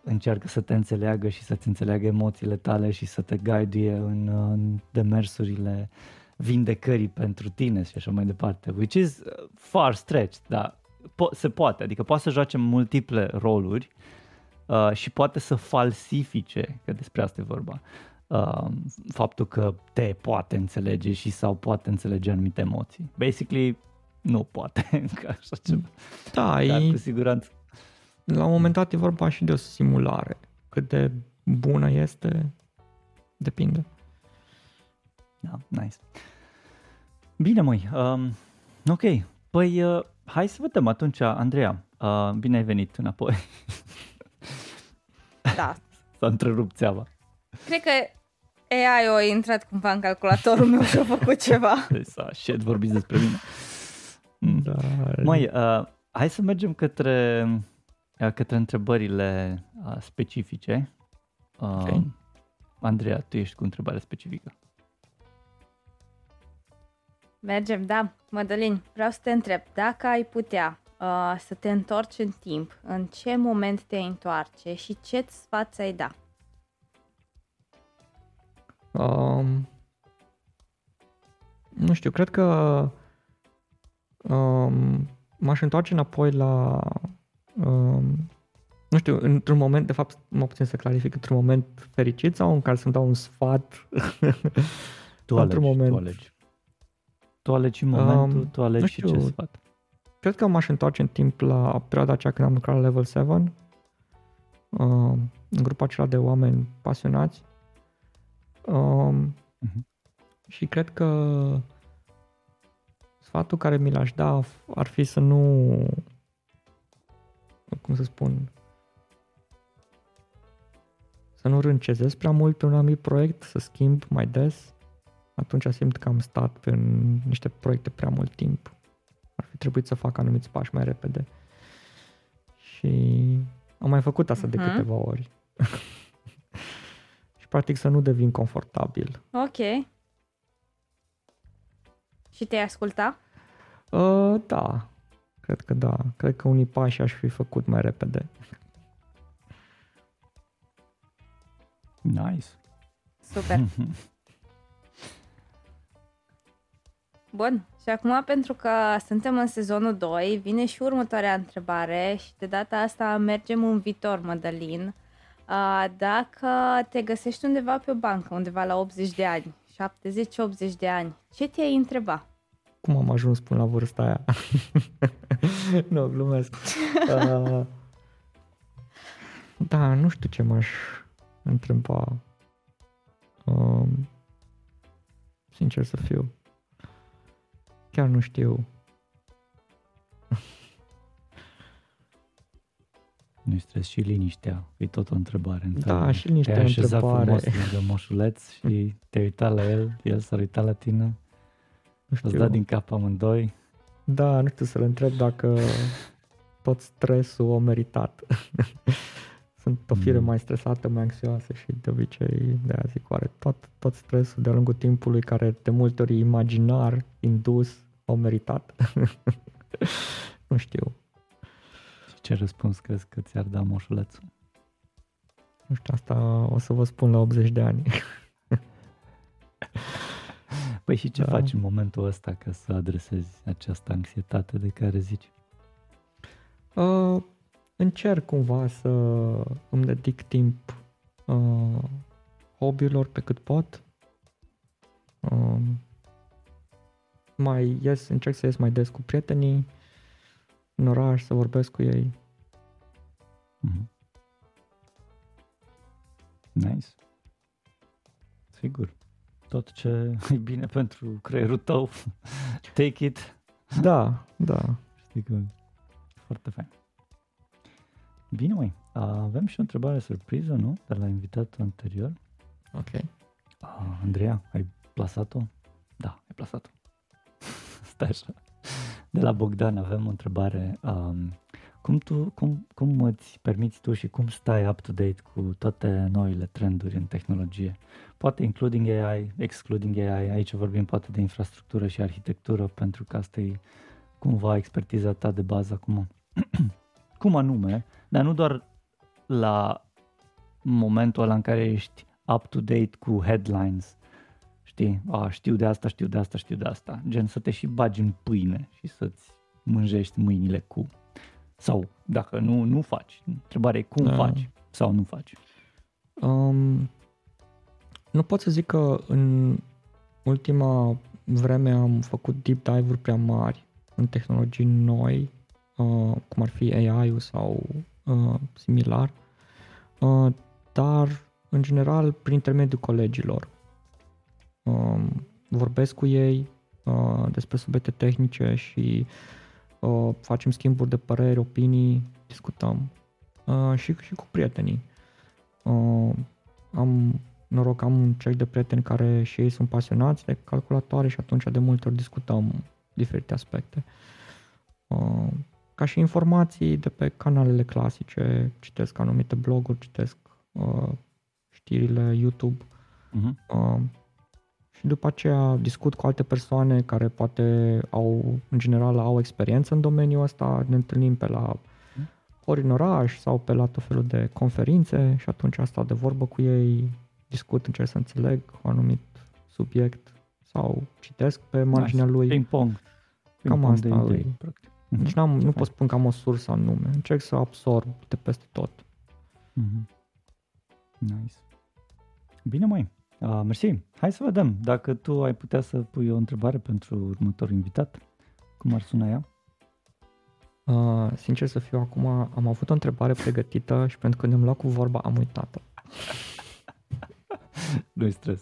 încearcă să te înțeleagă și să-ți înțeleagă emoțiile tale și să te guidie în, uh, în demersurile vindecării pentru tine și așa mai departe, which is uh, far stretched, dar po- se poate, adică poate să joace multiple roluri uh, și poate să falsifice, că despre asta e vorba, uh, faptul că te poate înțelege și sau poate înțelege anumite emoții. Basically, nu poate *laughs* încă așa ceva, Da, dar e, cu siguranță la un moment dat e vorba și de o simulare. Cât de bună este, depinde. Da, nice. Bine, măi, um, ok, păi uh, hai să vedem atunci, Andreea, uh, bine ai venit înapoi, Da. *laughs* s-a întrerupt țeava, Cred că AI a intrat cumva în calculatorul meu și a făcut ceva. *laughs* Deci s-a shit, vorbiți despre mine. Mm. Da, Măi, uh, hai să mergem către, uh, către întrebările uh, specifice. Uh, Ok. Andreea, tu ești cu întrebare specifică. Mergem, da. Mădălin, vreau să te întreb, dacă ai putea uh, să te întorci în timp, în ce moment te întoarce și ce sfat ți-ai da? Um, nu știu, cred că um, m-aș întoarce înapoi la um, nu știu, într-un moment, de fapt, mă puțin să clarific, într-un moment fericit sau în care să-mi dau un sfat Tu *laughs* Într-un alegi, moment. tu alegi. Tu alegi în momentul, Um, tu alegi nu și știu. ce sfat. Cred că m-aș întoarce în timp la perioada aceea când am lucrat la Level 7, uh, în grupul acela de oameni pasionați. Um, Mhm. Și cred că sfatul care mi l-aș da ar fi să nu, cum să spun, să nu râncezez prea mult pe un anumit proiect, să schimb mai des. Atunci simt că am stat pe niște proiecte prea mult timp. Ar fi trebuit să fac anumiți pași mai repede. Și am mai făcut asta de Mhm. câteva ori. *laughs* și practic să nu devin confortabil. Ok. Și te-ai asculta? Uh, da, cred că da. Cred că unii pași aș fi făcut mai repede. Nice. Super. *laughs* Bun, și acum pentru că suntem în sezonul 2, vine și următoarea întrebare și de data asta mergem în viitor, Mădălin. Uh, Dacă te găsești undeva pe o bancă, undeva la 80 de ani, 70-80 de ani, ce te-ai întreba? Cum am ajuns până la vârsta aia? *laughs* nu, glumesc. *laughs* Uh, da, nu știu ce m-aș întreba. Um, sincer să fiu. Chiar nu știu. Nu-i stres și liniștea, e tot o întrebare. Da, într-adevăr. și liniștea Te-ai e o așezat întrebare. frumos lângă moșuleț și te-ai uitat la el, el s-a uitat la tine, Nu și știu. dat din cap amândoi. Da, nu știu să-l întreb dacă *laughs* tot stresul o meritat. *laughs* Sunt o fire Mm. mai stresată, mai anxioasă și de obicei de aia zic, oare tot, tot stresul de-a lungul timpului care de multe ori e imaginar, indus, o meritat? *laughs* nu știu. Și ce răspuns crezi că ți-ar da moșulețul? Nu știu, asta o să vă spun la 80 de ani. *laughs* Păi și ce Da. faci în momentul ăsta ca să adresezi această anxietate de care zici? Uh, încerc cumva să îmi dedic timp uh, hobby-urilor pe cât pot. Uh, mai ies, încerc să ies mai des cu prietenii în oraș, să vorbesc cu ei. Mhm. Nice. Sigur. Tot ce *laughs* e bine pentru creierul tău, *laughs* take it. Da, da. Știi că foarte fain. Bine, măi, avem și o întrebare surpriză, nu? De la invitatul anterior. Ok. Uh, Andreea, ai plasat-o? Da, ai plasat-o. Stai așa. De la Bogdan avem o întrebare. Um, cum, tu, cum, cum îți permiți tu și cum stai up-to-date cu toate noile trenduri în tehnologie? Poate including AI, excluding AI, aici vorbim poate de infrastructură și arhitectură, pentru că asta e cumva expertiza ta de bază acum. *clears throat* cum anume, dar nu doar la momentul ăla în care ești up-to-date cu headlines, știi, a, știu de asta, știu de asta, știu de asta, gen să te și bagi în pâine și să-ți mânjești mâinile cu, sau dacă nu, nu faci, întrebarea e cum Da. faci sau nu faci. Um, nu pot să zic că în ultima vreme am făcut deep dive-uri prea mari în tehnologii noi, uh, cum ar fi AI-ul sau uh, similar, uh, dar în general prin intermediul colegilor. Um, vorbesc cu ei uh, despre subiecte tehnice și uh, facem schimburi de păreri, opinii, discutăm. Uh, și, și cu prietenii. Uh, am noroc, am un cerc de prieteni care și ei sunt pasionați de calculatoare și atunci de multe ori discutăm diferite aspecte. Uh, ca și informații de pe canalele clasice, citesc anumite bloguri, citesc uh, știrile YouTube Mhm. Uh, și după aceea discut cu alte persoane care poate au, în general, au experiență în domeniul ăsta, ne întâlnim pe la ori în oraș sau pe la tot felul de conferințe și atunci stau de vorbă cu ei, discut, încerc să înțeleg un anumit subiect sau citesc pe marginea Nice. lui. Ping-pong. Cam Ping-pong de asta idei, e. practic. Deci Mhm. n-am, nu fain. pot spun că am o sursă anume. Încerc să absorb de peste tot. Mhm. Nice. Bine, mai. Uh, mersi. Hai să vedem dacă tu ai putea să pui o întrebare pentru următorul invitat. Cum ar suna ea? Uh, sincer să fiu, acum am avut o întrebare pregătită și pentru că ne-am luat cu vorba am uitat-o. *laughs* Nu-i stres.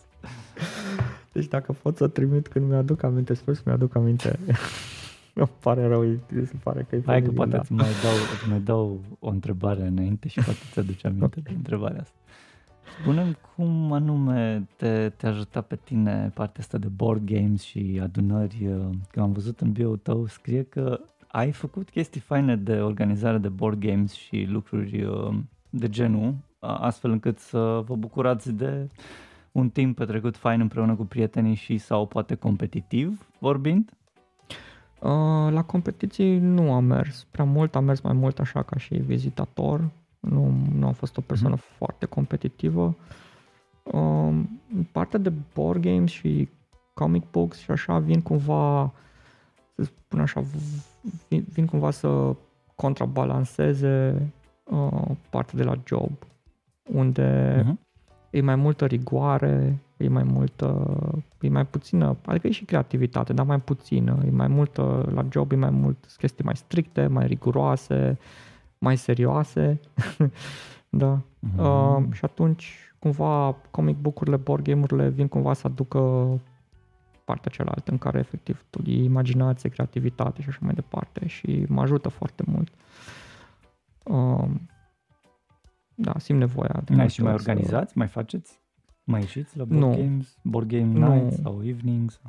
Deci dacă pot să o trimit când mi-aduc aminte, sper să mi-aduc aminte. *laughs* Îmi pare rău, îi- se pare că e Hai că penibil, poate da. îți mai dau, îți mai dau o întrebare înainte și poate ți aduce aminte de întrebarea asta. Spune cum anume te, te ajuta pe tine partea asta de board games și adunări. uh, Că am văzut în bio tău, scrie că ai făcut chestii faine de organizare de board games și lucruri uh, de genul, a- astfel încât să vă bucurați de un timp petrecut fain împreună cu prietenii și sau poate competitiv vorbind. Uh, la competiții nu am mers prea mult, am mers mai mult așa ca și vizitator. Nu, nu am fost o persoană Mhm. foarte competitivă. Uh, partea de board games și comic books și așa vin cumva, să spun așa, v- vin, vin cumva să contrabalanceze uh, partea de la job, unde Mhm. e mai multă rigoare, e mai multă, e mai puțină, adică e și creativitate, dar mai puțină, e mai multă, la job e mai mult sunt chestii mai stricte, mai riguroase, mai serioase, *laughs* da. Mhm. Uh, și atunci, cumva, comic book-urile, board game-urile vin cumva să aducă partea cealaltă în care efectiv tu e imaginație, creativitate și așa mai departe și mă ajută foarte mult. Uh, da, simt nevoia. de Mai multe și mai ori să- organizați? Mai faceți? Mai ieșiți la board Nu. games? Board game Nu. nights sau evenings?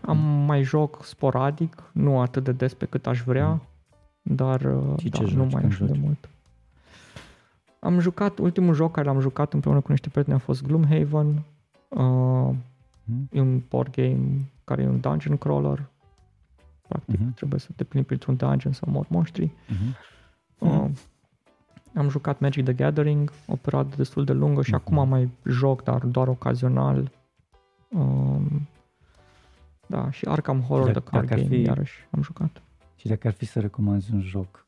Am mai joc sporadic, nu atât de des pe cât aș vrea, Mm. Dar uh, Și da, ce nu joci mai când așa de joci? mult. Am jucat, ultimul joc care l-am jucat împreună cu niște prieteni a fost Gloomhaven. Uh, Mm? e un board game care e un dungeon crawler. Practic Mhm. trebuie să te plimbi printr-un dungeon să mor monștri. Mhm. Uh, am jucat Magic the Gathering o perioadă destul de lungă și Mhm. acum mai joc, dar doar ocazional. Um, da, și Arkham Horror, Dacă- The Card dacă ar Game, fi- iarăși am jucat. Și dacă ar fi să recomanzi un joc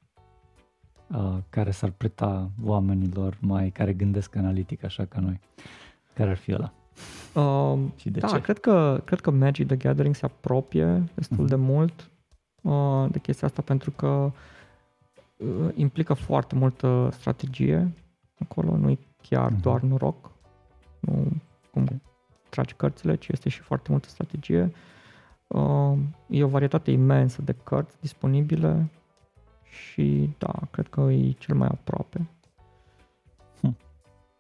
uh, care s-ar preta oamenilor mai care gândesc analitic așa ca noi, care ar fi ăla? Um, *laughs* Și de da, ce? Cred, că, cred că Magic the Gathering se apropie destul Mhm. de mult uh, de chestia asta pentru că uh, implică foarte multă strategie acolo, nu e chiar Mhm. doar noroc, nu cum Ok. tragi cărțile, ci este și foarte multă strategie. Uh, e o varietate imensă de cărți disponibile și da, cred că e cel mai aproape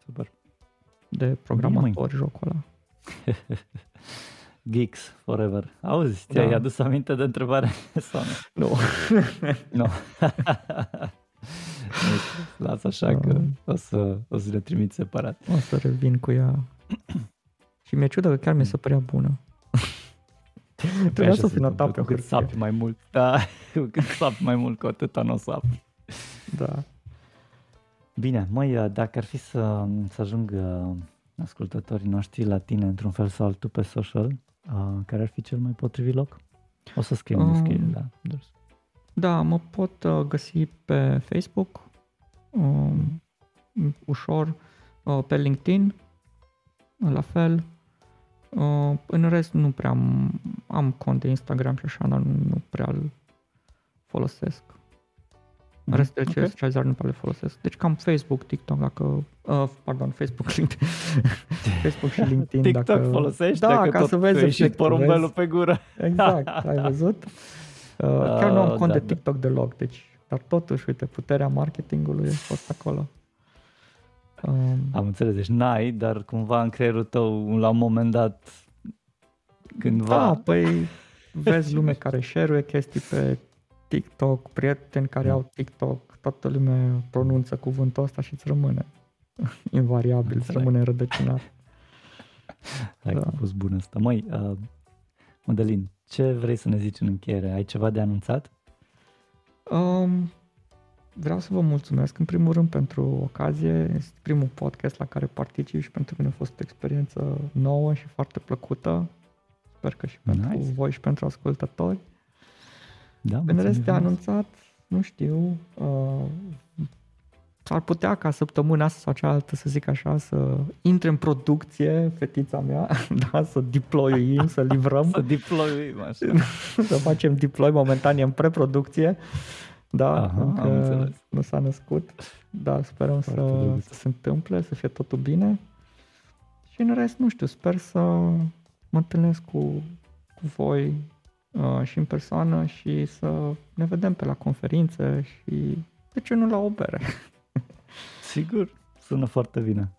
Super. de măi. programatori jocul ăla. *laughs* Geeks Forever. Auzi, ți-ai Da. adus aminte de întrebare *laughs* sau nu? Nu. *laughs* Nu. Lasă așa că Um. o să, o să le trimit separat. O să revin cu ea. *clears throat* și mi-e ciudă că chiar mi se părea bună. *laughs* Trebuia Așa să se fi notat întâmplă, pe cu cât hârtie. sapi mai mult. Da, *laughs* cu cât sapi mai mult, cu atâta nu o să afli. Da. Bine, măi, dacă ar fi să, să ajungă ascultătorii noștri la tine într-un fel sau altul pe social, uh, care ar fi cel mai potrivit loc? O să scriem în Um, descriere, da. Doar să- Da, mă pot uh, găsi pe Facebook, um, ușor, uh, pe LinkedIn, la fel. Uh, în rest nu prea am, am cont de Instagram și așa, dar nu, nu prea îl folosesc. În rest de ce Ok. socializare nu prea le folosesc. Deci cam Facebook, TikTok, dacă... Uh, pardon, Facebook, *laughs* LinkedIn. Facebook și LinkedIn. TikTok dacă, folosești Da, dacă ca tot să vezi că ieși efectul, porumbelul vezi? pe gură. Exact, ai *laughs* văzut? Uh, chiar nu am Ah, cont da, de da. TikTok deloc, deci, dar totuși, uite, puterea marketingului a fost acolo. Um, Am înțeles, deci n-ai, dar cumva în creierul tău la un moment dat cândva... da, păi vezi lume care share chestii pe TikTok, prieteni care Da. au TikTok, toată lumea pronunță cuvântul ăsta și îți rămâne *laughs* invariabil, îți Înțeleg. rămâne rădăcinat. *laughs* Hai că da. a fost bună asta. Măi, uh, Mădălin, ce vrei să ne zici în încheiere? Ai ceva de anunțat? Um, vreau să vă mulțumesc în primul rând pentru ocazie. Este primul podcast la care particip și pentru mine a fost o experiență nouă și foarte plăcută. Sper că și pentru Nice. voi și pentru ascultători. Da, În mulțumim rest de frumos. anunțat, nu știu, uh, s-ar putea ca săptămâna asta sau cealaltă, să zic așa, să intre în producție fetița mea, *laughs* da, să deployuim, să livrăm. *laughs* Să deployuim așa. *laughs* să facem deploy, momentan e în preproducție. Da, Aha, am încă înțeles. nu s-a născut, dar sperăm să, Foarte drăguț. să se întâmple, să fie totul bine. Și în rest, nu știu, sper să mă întâlnesc cu, cu voi uh, și în persoană și să ne vedem pe la conferințe și de ce nu la o bere. Sigur, sună foarte bine.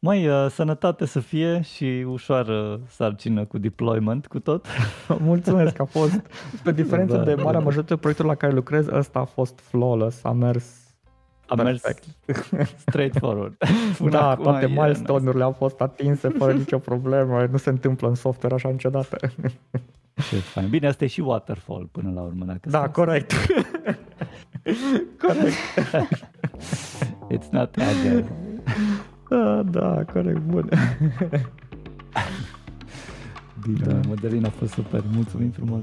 Mai uh, sănătate să fie și ușoară sarcină cu deployment, cu tot. *laughs* Mulțumesc, a fost, pe diferență Da, de da, marea da. majoritate proiectelor la care lucrez, ăsta a fost flawless, a mers A mers perfect. *laughs* straightforward. Până da, acum toate e milestone-urile au fost atinse fără *laughs* nicio problemă. Nu se întâmplă în software așa niciodată. Ce fain. Bine, asta e și waterfall până la urmă. Dacă da, stăm- corect. corect. It's not agile. Da, da, corect, bun. *laughs* Bine, Da. da. Mădălin a fost super. Mulțumim frumos.